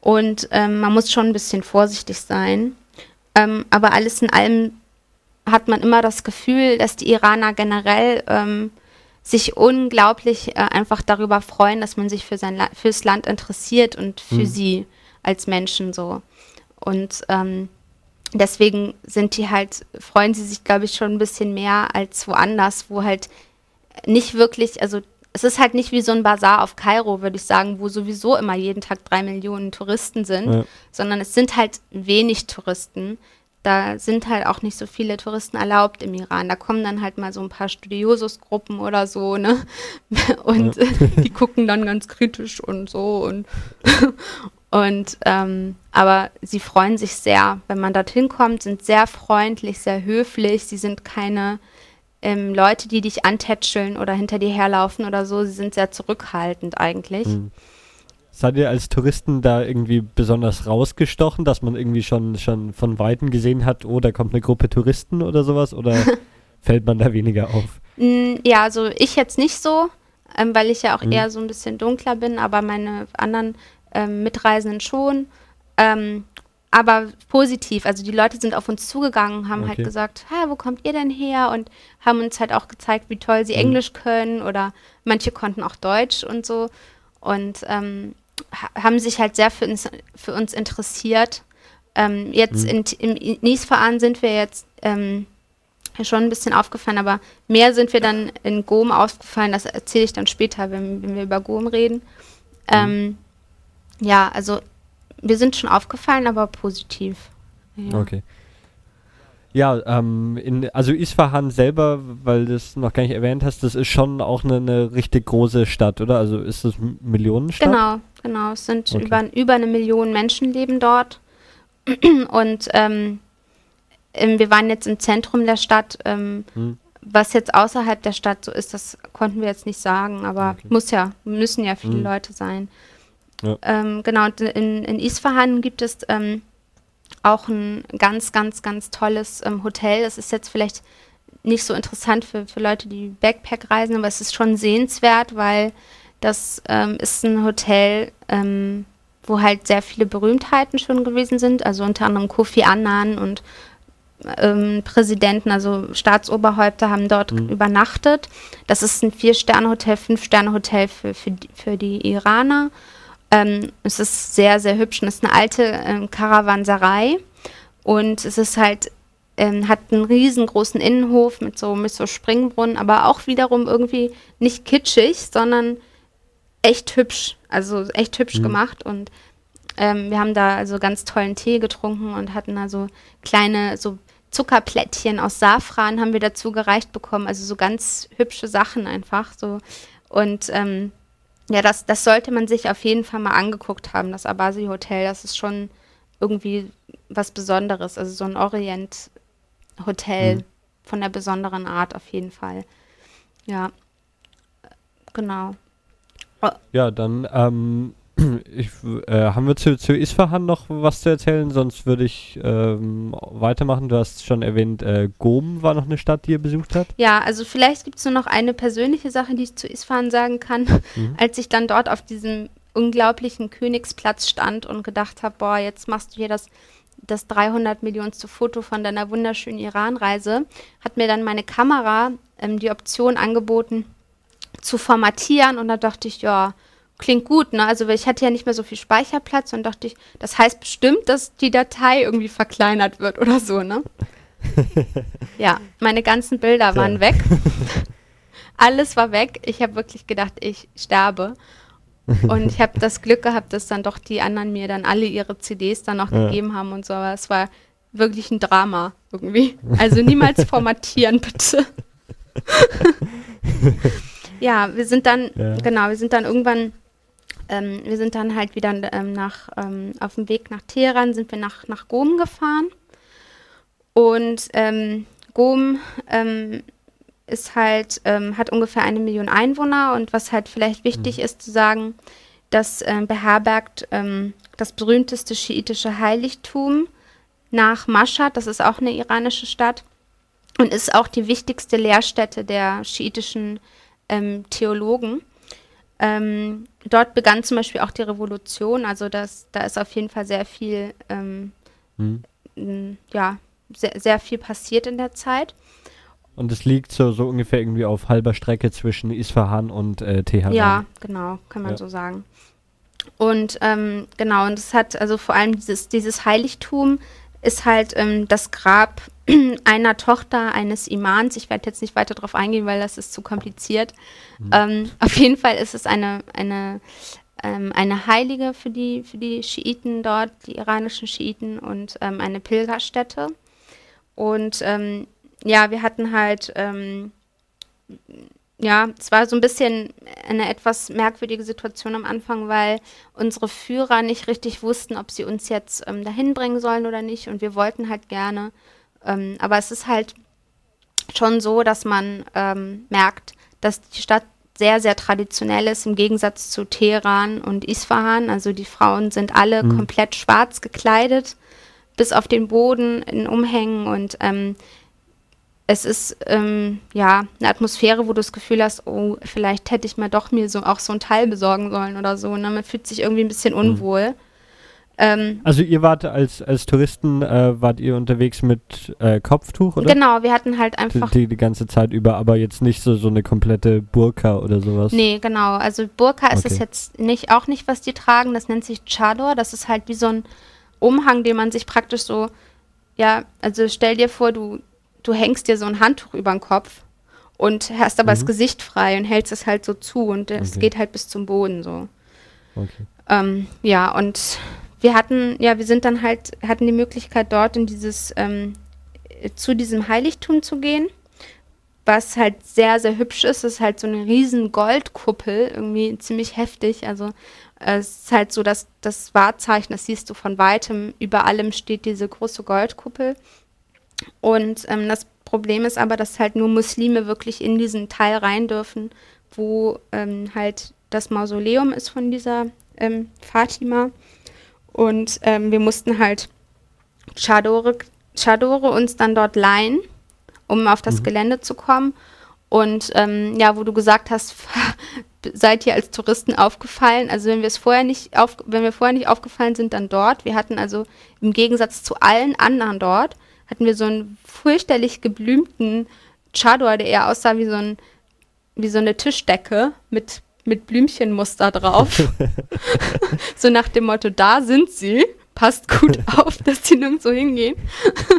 [SPEAKER 2] Und ähm, man muss schon ein bisschen vorsichtig sein. Ähm, aber alles in allem hat man immer das Gefühl, dass die Iraner generell ähm, sich unglaublich äh, einfach darüber freuen, dass man sich für sein La fürs Land interessiert und für mhm. sie als Menschen so. Und ähm, deswegen sind die halt, freuen sie sich, glaube ich, schon ein bisschen mehr als woanders, wo halt nicht wirklich, also es ist halt nicht wie so ein Bazar auf Kairo, würde ich sagen, wo sowieso immer jeden Tag drei Millionen Touristen sind,
[SPEAKER 1] Ja.
[SPEAKER 2] sondern es sind halt wenig Touristen. Da sind halt auch nicht so viele Touristen erlaubt im Iran. Da kommen dann halt mal so ein paar Studiosus-Gruppen oder so, ne? Und die gucken dann ganz kritisch und so und und ähm, aber sie freuen sich sehr, wenn man dorthin kommt, sind sehr freundlich, sehr höflich. Sie sind keine ähm, Leute, die dich antätscheln oder hinter dir herlaufen oder so. Sie sind sehr zurückhaltend eigentlich.
[SPEAKER 1] Mhm. Seid ihr als Touristen da irgendwie besonders rausgestochen, dass man irgendwie schon, schon von Weitem gesehen hat, oh, da kommt eine Gruppe Touristen oder sowas? Oder fällt man da weniger auf?
[SPEAKER 2] Mm, Ja, also ich jetzt nicht so, ähm, weil ich ja auch
[SPEAKER 1] Mhm.
[SPEAKER 2] eher so ein bisschen dunkler bin, aber meine anderen ähm, Mitreisenden schon. Ähm, aber positiv, also die Leute sind auf uns zugegangen, haben halt
[SPEAKER 1] Okay.
[SPEAKER 2] gesagt, "Hä, wo kommt ihr denn her? Und haben uns halt auch gezeigt, wie toll sie
[SPEAKER 1] Mhm.
[SPEAKER 2] Englisch können oder manche konnten auch Deutsch und so. Und ähm, ha haben sich halt sehr für uns, für uns interessiert. Ähm, jetzt
[SPEAKER 1] Mhm.
[SPEAKER 2] in, im Niesverein sind wir jetzt ähm, schon ein bisschen aufgefallen, aber mehr sind wir dann in Gom aufgefallen. Das erzähle ich dann später, wenn, wenn wir über Gom reden. Ähm, ja, also wir sind schon aufgefallen, aber positiv. Ja.
[SPEAKER 1] Okay. Ja, ähm, in, also Isfahan selber, weil du es noch gar nicht erwähnt hast, das ist schon auch eine, eine richtig große Stadt, oder? Also ist das Millionenstadt?
[SPEAKER 2] Genau, genau. Es sind
[SPEAKER 1] Okay.
[SPEAKER 2] über, über eine Million Menschen leben dort. Und ähm, ähm, wir waren jetzt im Zentrum der Stadt. Ähm,
[SPEAKER 1] Hm.
[SPEAKER 2] Was jetzt außerhalb der Stadt so ist, das konnten wir jetzt nicht sagen, aber
[SPEAKER 1] Okay.
[SPEAKER 2] muss ja, müssen ja viele
[SPEAKER 1] Mhm.
[SPEAKER 2] Leute sein.
[SPEAKER 1] Ja.
[SPEAKER 2] Ähm, genau, in, in Isfahan gibt es ähm, auch ein ganz, ganz, ganz tolles ähm, Hotel. Das ist jetzt vielleicht nicht so interessant für, für Leute, die Backpack reisen, aber es ist schon sehenswert, weil das ähm, ist ein Hotel, ähm, wo halt sehr viele Berühmtheiten schon gewesen sind, also unter anderem Kofi Annan und ähm, Präsidenten, also Staatsoberhäupter haben dort
[SPEAKER 1] Mhm.
[SPEAKER 2] übernachtet. Das ist ein Vier-Sterne-Hotel, Fünf-Sterne-Hotel für, für, für die Iraner. Ähm, es ist sehr, sehr hübsch und es ist eine alte ähm, Karawanserei. Und es ist halt, ähm, hat einen riesengroßen Innenhof mit so, mit so Springbrunnen, aber auch wiederum irgendwie nicht kitschig, sondern echt hübsch. Also echt hübsch
[SPEAKER 1] Mhm.
[SPEAKER 2] gemacht. Und ähm, wir haben da also ganz tollen Tee getrunken und hatten da so kleine, so Zuckerplättchen aus Safran haben wir dazu gereicht bekommen. Also so ganz hübsche Sachen einfach. So. Und ähm, ja, das, das sollte man sich auf jeden Fall mal angeguckt haben, das Abasi Hotel. Das ist schon irgendwie was Besonderes. Also so ein Orient-Hotel
[SPEAKER 1] Mhm.
[SPEAKER 2] von der besonderen Art auf jeden Fall. Ja, genau.
[SPEAKER 1] Ja, dann ähm, ich, äh, haben wir zu, zu Isfahan noch was zu erzählen, sonst würde ich ähm, weitermachen. Du hast schon erwähnt, äh, Gom war noch eine Stadt, die ihr besucht habt.
[SPEAKER 2] Ja, also vielleicht gibt es nur noch eine persönliche Sache, die ich zu Isfahan sagen kann.
[SPEAKER 1] Mhm.
[SPEAKER 2] Als ich dann dort auf diesem unglaublichen Königsplatz stand und gedacht habe, boah, jetzt machst du hier das, das 300 Millionste Foto von deiner wunderschönen Iran-Reise, hat mir dann meine Kamera ähm, die Option angeboten, zu formatieren und da dachte ich, ja, klingt gut, ne? Also ich hatte ja nicht mehr so viel Speicherplatz und dachte ich, das heißt bestimmt, dass die Datei irgendwie verkleinert wird oder so, ne? ja, meine ganzen Bilder
[SPEAKER 1] Tja.
[SPEAKER 2] waren weg. Alles war weg. Ich habe wirklich gedacht, ich sterbe. Und ich habe das Glück gehabt, dass dann doch die anderen mir dann alle ihre CDs dann noch
[SPEAKER 1] Ja.
[SPEAKER 2] gegeben haben und so. Aber es war wirklich ein Drama irgendwie. Also niemals formatieren, bitte. ja, wir sind dann,
[SPEAKER 1] Ja.
[SPEAKER 2] genau, wir sind dann irgendwann, ähm, wir sind dann halt wieder ähm, nach, ähm, auf dem Weg nach Teheran, sind wir nach, nach Gom gefahren. Und ähm, Gom ähm, ist halt, ähm, hat ungefähr eine Million Einwohner und was halt vielleicht wichtig ist zu sagen, das beherbergt das berühmteste schiitische Heiligtum nach Mashhad, das ist auch eine iranische Stadt und ist auch die wichtigste Lehrstätte der schiitischen Theologen. Ähm, dort begann zum Beispiel auch die Revolution, also das, da ist auf jeden Fall sehr viel, ähm,
[SPEAKER 1] Mhm.
[SPEAKER 2] ja, sehr, sehr viel passiert in der Zeit.
[SPEAKER 1] Und es liegt so, so ungefähr irgendwie auf halber Strecke zwischen Isfahan und äh, Teheran.
[SPEAKER 2] Ja, genau, kann man
[SPEAKER 1] Ja.
[SPEAKER 2] so sagen. Und ähm, genau, und es hat also vor allem dieses, dieses Heiligtum ist halt ähm, das Grab einer Tochter eines Imams. Ich werde jetzt nicht weiter darauf eingehen, weil das ist zu kompliziert. Mhm. Ähm, auf jeden Fall ist es eine, eine, ähm, eine Heilige für die, für die Schiiten dort, die iranischen Schiiten und ähm, eine Pilgerstätte. Und ähm, ja, wir hatten halt, ähm, ja, es war so ein bisschen eine etwas merkwürdige Situation am Anfang, weil unsere Führer nicht richtig wussten, ob sie uns jetzt ähm, dahin bringen sollen oder nicht. Und wir wollten halt gerne. Ähm, aber es ist halt schon so, dass man ähm, merkt, dass die Stadt sehr, sehr traditionell ist im Gegensatz zu Teheran und Isfahan. Also die Frauen sind alle mhm. komplett schwarz gekleidet, bis auf den Boden in Umhängen und ähm, es ist ähm, ja eine Atmosphäre, wo du das Gefühl hast, oh, vielleicht hätte ich mal doch mir so auch so ein Teil besorgen sollen oder so. Ne? Man fühlt sich irgendwie ein bisschen mhm. unwohl. Mhm.
[SPEAKER 1] Ähm, also ihr wart als, als Touristen, äh, wart ihr unterwegs mit äh, Kopftuch, oder?
[SPEAKER 2] Genau, wir hatten halt einfach...
[SPEAKER 1] Die, die, ganze Zeit über, aber jetzt nicht so, so eine komplette Burka oder sowas?
[SPEAKER 2] Nee, genau. Also Burka ist es jetzt nicht, auch nicht, was die tragen. Das nennt sich Chador. Das ist halt wie so ein Umhang, den man sich praktisch so... Ja, also stell dir vor, du, du hängst dir so ein Handtuch über den Kopf und hast aber mhm. das Gesicht frei und hältst es halt so zu und es okay. geht halt bis zum Boden so. Okay. Ähm, ja, und wir hatten, ja, wir sind dann halt, hatten die Möglichkeit dort in dieses, ähm, zu diesem Heiligtum zu gehen, was halt sehr, sehr hübsch ist. Es ist halt so eine riesen Goldkuppel, irgendwie ziemlich heftig. Also es ist halt so, dass das Wahrzeichen, das siehst du von weitem, über allem steht diese große Goldkuppel. Und ähm, das Problem ist aber, dass halt nur Muslime wirklich in diesen Teil rein dürfen, wo ähm, halt das Mausoleum ist von dieser ähm, Fatima. Und ähm, wir mussten halt Chadore, Chadore uns dann dort leihen, um auf das mhm. Gelände zu kommen. Und ähm, ja, wo du gesagt hast, seid ihr als Touristen aufgefallen? Also wenn wir es vorher nicht auf, wenn wir vorher nicht aufgefallen sind, dann dort. Wir hatten also im Gegensatz zu allen anderen dort, hatten wir so einen fürchterlich geblümten Chador, der eher aussah wie so ein wie so eine Tischdecke mit mit Blümchenmuster drauf. so nach dem Motto, da sind sie. Passt gut auf, dass sie nirgendwo hingehen.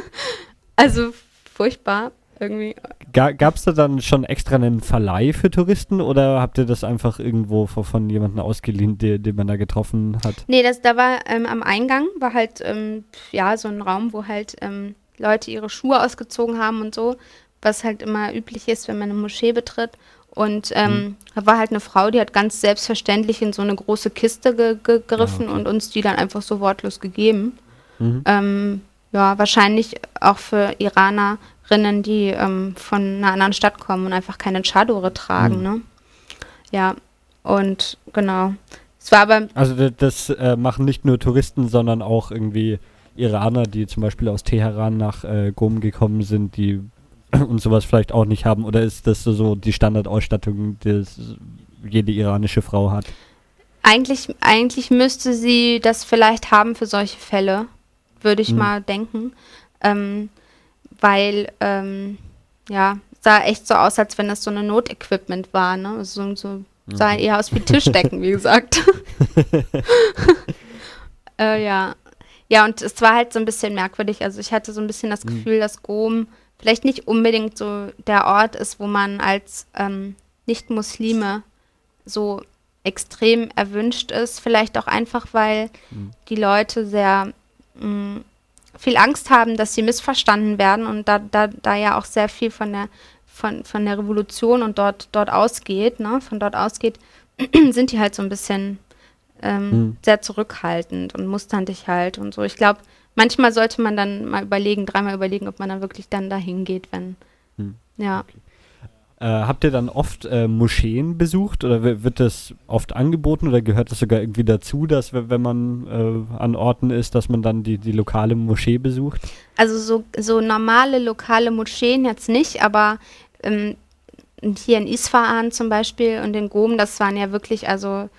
[SPEAKER 2] also furchtbar irgendwie.
[SPEAKER 1] Gab es da dann schon extra einen Verleih für Touristen oder habt ihr das einfach irgendwo von, von jemandem ausgeliehen, den, den man da getroffen hat?
[SPEAKER 2] Nee, das, da war ähm, am Eingang, war halt ähm, ja so ein Raum, wo halt ähm, Leute ihre Schuhe ausgezogen haben und so, was halt immer üblich ist, wenn man eine Moschee betritt. Und ähm, mhm. da war halt eine Frau, die hat ganz selbstverständlich in so eine große Kiste ge gegriffen ah, okay. und uns die dann einfach so wortlos gegeben. Mhm. Ähm, ja, wahrscheinlich auch für Iranerinnen, die ähm, von einer anderen Stadt kommen und einfach keine Chadore tragen, mhm. ne? Ja, und genau. Es war aber.
[SPEAKER 1] Also das äh, machen nicht nur Touristen, sondern auch irgendwie Iraner, die zum Beispiel aus Teheran nach äh, Gom gekommen sind, die und sowas vielleicht auch nicht haben? Oder ist das so die Standardausstattung, die jede iranische Frau hat?
[SPEAKER 2] Eigentlich, eigentlich müsste sie das vielleicht haben für solche Fälle, würde ich hm. mal denken. Ähm, weil, ähm, ja, sah echt so aus, als wenn das so eine Notequipment war, ne? So, so sah mhm. eher aus wie Tischdecken, wie gesagt. äh, ja. Ja, und es war halt so ein bisschen merkwürdig. Also ich hatte so ein bisschen das hm. Gefühl, dass Gom vielleicht nicht unbedingt so der Ort ist, wo man als ähm, Nicht-Muslime so extrem erwünscht ist. Vielleicht auch einfach, weil mhm. die Leute sehr mh, mm, viel Angst haben, dass sie missverstanden werden und da, da, da ja auch sehr viel von der, von, von der Revolution und dort, dort ausgeht, ne, von dort ausgeht, sind die halt so ein bisschen ähm, mhm. sehr zurückhaltend und musterndig halt und so. Ich glaube, manchmal sollte man dann mal überlegen, dreimal überlegen, ob man dann wirklich dann dahin geht, wenn. Hm. Ja. Okay.
[SPEAKER 1] Äh, habt ihr dann oft äh, Moscheen besucht oder wird das oft angeboten oder gehört das sogar irgendwie dazu, dass wenn man äh, an Orten ist, dass man dann die, die lokale Moschee besucht?
[SPEAKER 2] Also so, so normale lokale Moscheen jetzt nicht, aber ähm, hier in Isfahan zum Beispiel und in Gom, das waren ja wirklich also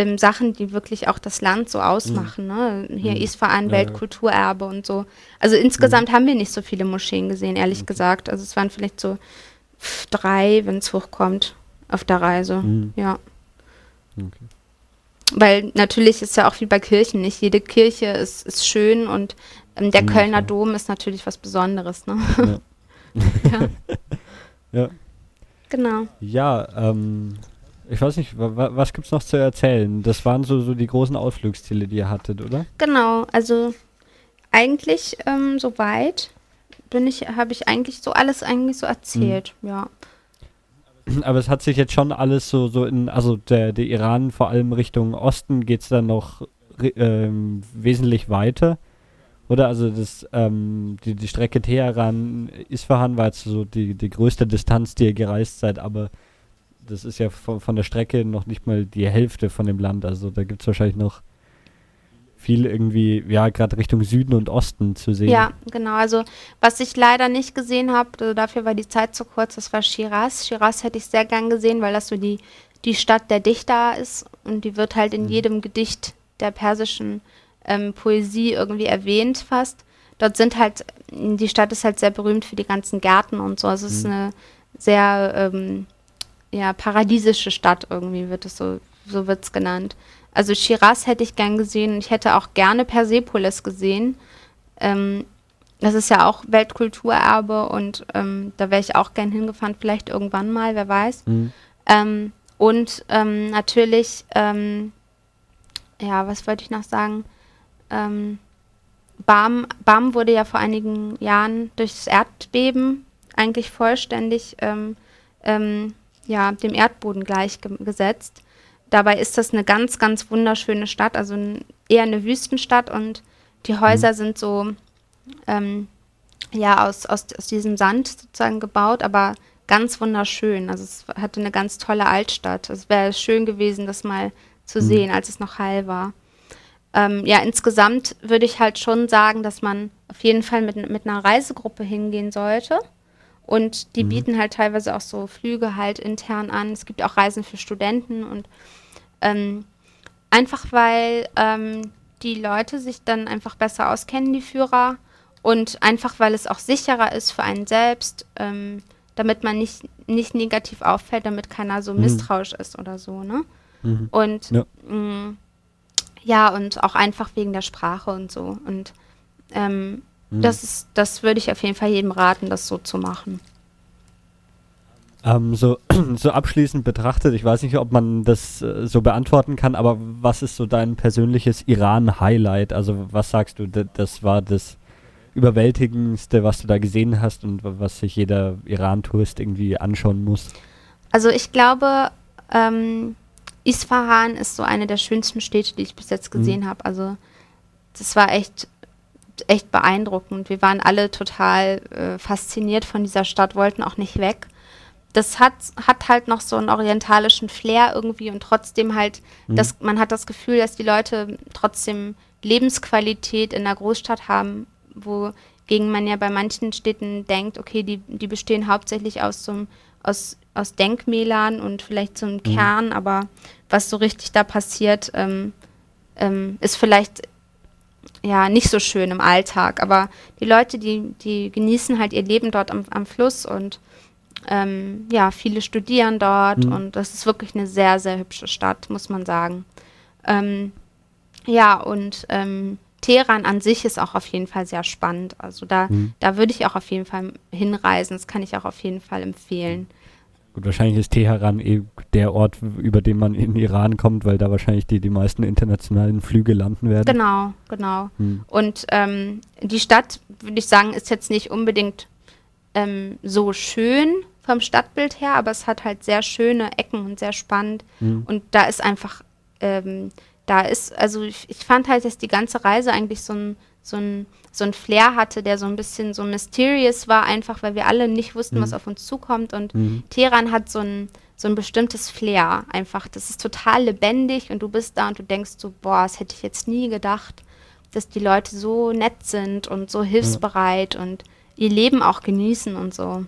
[SPEAKER 2] ähm, Sachen, die wirklich auch das Land so ausmachen. Mhm. Ne? Hier mhm. Isfahan, ja, Weltkulturerbe und so. Also insgesamt mhm. haben wir nicht so viele Moscheen gesehen, ehrlich okay. gesagt. Also es waren vielleicht so drei, wenn es hochkommt, auf der Reise. Mhm. Ja. Okay. Weil natürlich ist ja auch wie bei Kirchen, nicht jede Kirche ist, ist schön und Ähm, der
[SPEAKER 1] Mhm,
[SPEAKER 2] Kölner. Dom ist natürlich was Besonderes, ne?
[SPEAKER 1] Ja.
[SPEAKER 2] ja,
[SPEAKER 1] Ja.
[SPEAKER 2] genau.
[SPEAKER 1] Ja, ähm, ich weiß nicht, wa wa was gibt's noch zu erzählen? Das waren so, so die großen Ausflugsziele, die ihr hattet, oder?
[SPEAKER 2] Genau, also eigentlich ähm, soweit bin ich, habe ich eigentlich so alles eigentlich so erzählt, ja.
[SPEAKER 1] Aber es hat sich jetzt schon alles so, so in, also der, der Iran vor allem Richtung Osten geht's dann noch ähm, wesentlich weiter. Oder also das, ähm, die, die Strecke Teheran-Isfahan war jetzt so die, die größte Distanz, die ihr gereist seid, aber das ist ja von, von der Strecke noch nicht mal die Hälfte von dem Land. Also da gibt's wahrscheinlich noch viel irgendwie, ja, gerade Richtung Süden und Osten zu sehen.
[SPEAKER 2] Ja, genau. Also was ich leider nicht gesehen habe, also dafür war die Zeit zu kurz, das war Shiraz. Shiraz hätte ich sehr gern gesehen, weil das so die, die Stadt der Dichter ist und die wird halt in
[SPEAKER 1] Mhm.
[SPEAKER 2] jedem Gedicht der persischen ähm, Poesie irgendwie erwähnt fast. Dort sind halt, die Stadt ist halt sehr berühmt für die ganzen Gärten und so. Also es ist
[SPEAKER 1] Mhm.
[SPEAKER 2] eine sehr ähm, ja, paradiesische Stadt irgendwie, wird es so, so wird es genannt. Also Shiraz hätte ich gern gesehen. Ich hätte auch gerne Persepolis gesehen. Ähm, das ist ja auch Weltkulturerbe und ähm, da wäre ich auch gern hingefahren, vielleicht irgendwann mal, wer weiß.
[SPEAKER 1] Mhm.
[SPEAKER 2] Ähm, und ähm, natürlich, ähm, ja, was wollte ich noch sagen? Ähm, Bam, Bam wurde ja vor einigen Jahren durch das Erdbeben eigentlich vollständig ähm, ähm, ja, dem Erdboden gleichgesetzt. Dabei ist das eine ganz, ganz wunderschöne Stadt, also ein, eher eine Wüstenstadt und die Häuser sind so ähm, ja aus, aus, aus diesem Sand sozusagen gebaut, aber ganz wunderschön. Also es hatte eine ganz tolle Altstadt. Es wäre schön gewesen, das mal zu
[SPEAKER 1] Mhm.
[SPEAKER 2] sehen, als es noch heil war. Ähm, ja, insgesamt würde ich halt schon sagen, dass man auf jeden Fall mit, mit einer Reisegruppe hingehen sollte. Und die
[SPEAKER 1] Mhm.
[SPEAKER 2] bieten halt teilweise auch so Flüge halt intern an. Es gibt auch Reisen für Studenten und ähm, einfach weil ähm, die Leute sich dann einfach besser auskennen, die Führer. Und einfach weil es auch sicherer ist für einen selbst, ähm, damit man nicht, nicht negativ auffällt, damit keiner so
[SPEAKER 1] Mhm.
[SPEAKER 2] misstrauisch ist oder so, ne?
[SPEAKER 1] Mhm.
[SPEAKER 2] Und
[SPEAKER 1] Ja.
[SPEAKER 2] mh, ja, und auch einfach wegen der Sprache und so. Und ähm,
[SPEAKER 1] Mhm.
[SPEAKER 2] das ist, das würde ich auf jeden Fall jedem raten, das so zu machen.
[SPEAKER 1] Ähm, so, so abschließend betrachtet, ich weiß nicht, ob man das äh, so beantworten kann, aber was ist so dein persönliches Iran-Highlight? Also was sagst du, das war das Überwältigendste, was du da gesehen hast und wa- was sich jeder Iran-Tourist irgendwie anschauen muss?
[SPEAKER 2] Also ich glaube, ähm, Isfahan ist so eine der schönsten Städte, die ich bis jetzt
[SPEAKER 1] Mhm.
[SPEAKER 2] gesehen habe. Also das war echt, echt beeindruckend. Wir waren alle total äh, fasziniert von dieser Stadt, wollten auch nicht weg. Das hat, hat halt noch so einen orientalischen Flair irgendwie und trotzdem halt,
[SPEAKER 1] Mhm.
[SPEAKER 2] das, man hat das Gefühl, dass die Leute trotzdem Lebensqualität in der Großstadt haben, wogegen man ja bei manchen Städten denkt, okay, die, die bestehen hauptsächlich aus so einem aus, aus Denkmälern und vielleicht so einem Kern, aber was so richtig da passiert, ähm, ähm, ist vielleicht ja nicht so schön im Alltag. Aber die Leute, die, die genießen halt ihr Leben dort am, am Fluss und ähm, ja, viele studieren dort
[SPEAKER 1] Mhm.
[SPEAKER 2] und das ist wirklich eine sehr, sehr hübsche Stadt, muss man sagen. Ähm, ja, und ähm, Teheran an sich ist auch auf jeden Fall sehr spannend. Also da,
[SPEAKER 1] Mhm.
[SPEAKER 2] da würde ich auch auf jeden Fall hinreisen. Das kann ich auch auf jeden Fall empfehlen.
[SPEAKER 1] Gut, wahrscheinlich ist Teheran eh der Ort, über den man in den Iran kommt, weil da wahrscheinlich die, die meisten internationalen Flüge landen werden.
[SPEAKER 2] Genau, genau.
[SPEAKER 1] Hm.
[SPEAKER 2] Und ähm, die Stadt, würde ich sagen, ist jetzt nicht unbedingt ähm, so schön vom Stadtbild her, aber es hat halt sehr schöne Ecken und sehr spannend.
[SPEAKER 1] Hm.
[SPEAKER 2] Und da ist einfach, ähm, da ist, also ich, ich fand halt, dass die ganze Reise eigentlich so ein, so ein, so ein Flair hatte, der so ein bisschen so mysterious war, einfach weil wir alle nicht wussten,
[SPEAKER 1] Mhm.
[SPEAKER 2] was auf uns zukommt. Und
[SPEAKER 1] Mhm.
[SPEAKER 2] Teheran hat so ein, so ein bestimmtes Flair einfach. Das ist total lebendig und du bist da und du denkst so, boah, das hätte ich jetzt nie gedacht, dass die Leute so nett sind und so hilfsbereit und ihr Leben auch genießen und so.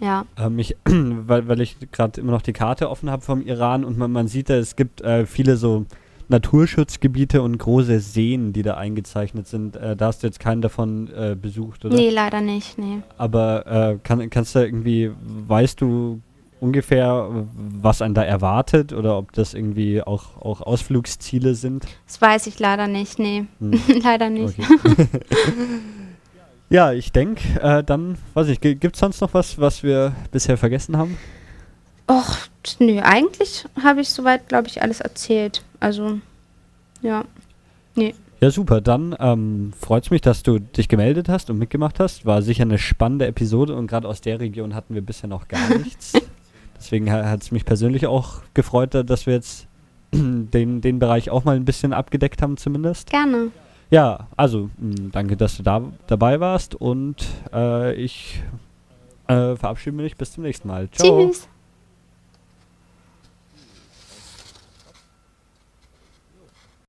[SPEAKER 2] Ja,
[SPEAKER 1] Ähm, ich, weil, weil ich gerade immer noch die Karte offen habe vom Iran und man, man sieht da, es gibt äh, viele so Naturschutzgebiete und große Seen, die da eingezeichnet sind. Äh, da hast du jetzt keinen davon äh, besucht, oder?
[SPEAKER 2] nee, leider nicht, nee.
[SPEAKER 1] Aber äh, kann, kannst du irgendwie, weißt du ungefähr, was einen da erwartet oder ob das irgendwie auch, auch Ausflugsziele sind?
[SPEAKER 2] Das weiß ich leider nicht, nee.
[SPEAKER 1] Hm.
[SPEAKER 2] leider nicht.
[SPEAKER 1] Ja, ich denke, äh, dann, weiß ich, gibt es sonst noch was, was wir bisher vergessen haben?
[SPEAKER 2] Och, nö, eigentlich habe ich soweit, glaube ich, alles erzählt. Also, ja. Nee.
[SPEAKER 1] Ja, super. Dann ähm, freut es mich, dass du dich gemeldet hast und mitgemacht hast. War sicher eine spannende Episode und gerade aus der Region hatten wir bisher noch gar nichts. Deswegen hat es mich persönlich auch gefreut, dass wir jetzt den, den Bereich auch mal ein bisschen abgedeckt haben zumindest.
[SPEAKER 2] Gerne.
[SPEAKER 1] Ja, also mh, danke, dass du da dabei warst und äh, ich äh, verabschiede mich bis zum nächsten Mal.
[SPEAKER 2] Ciao. Tschüss.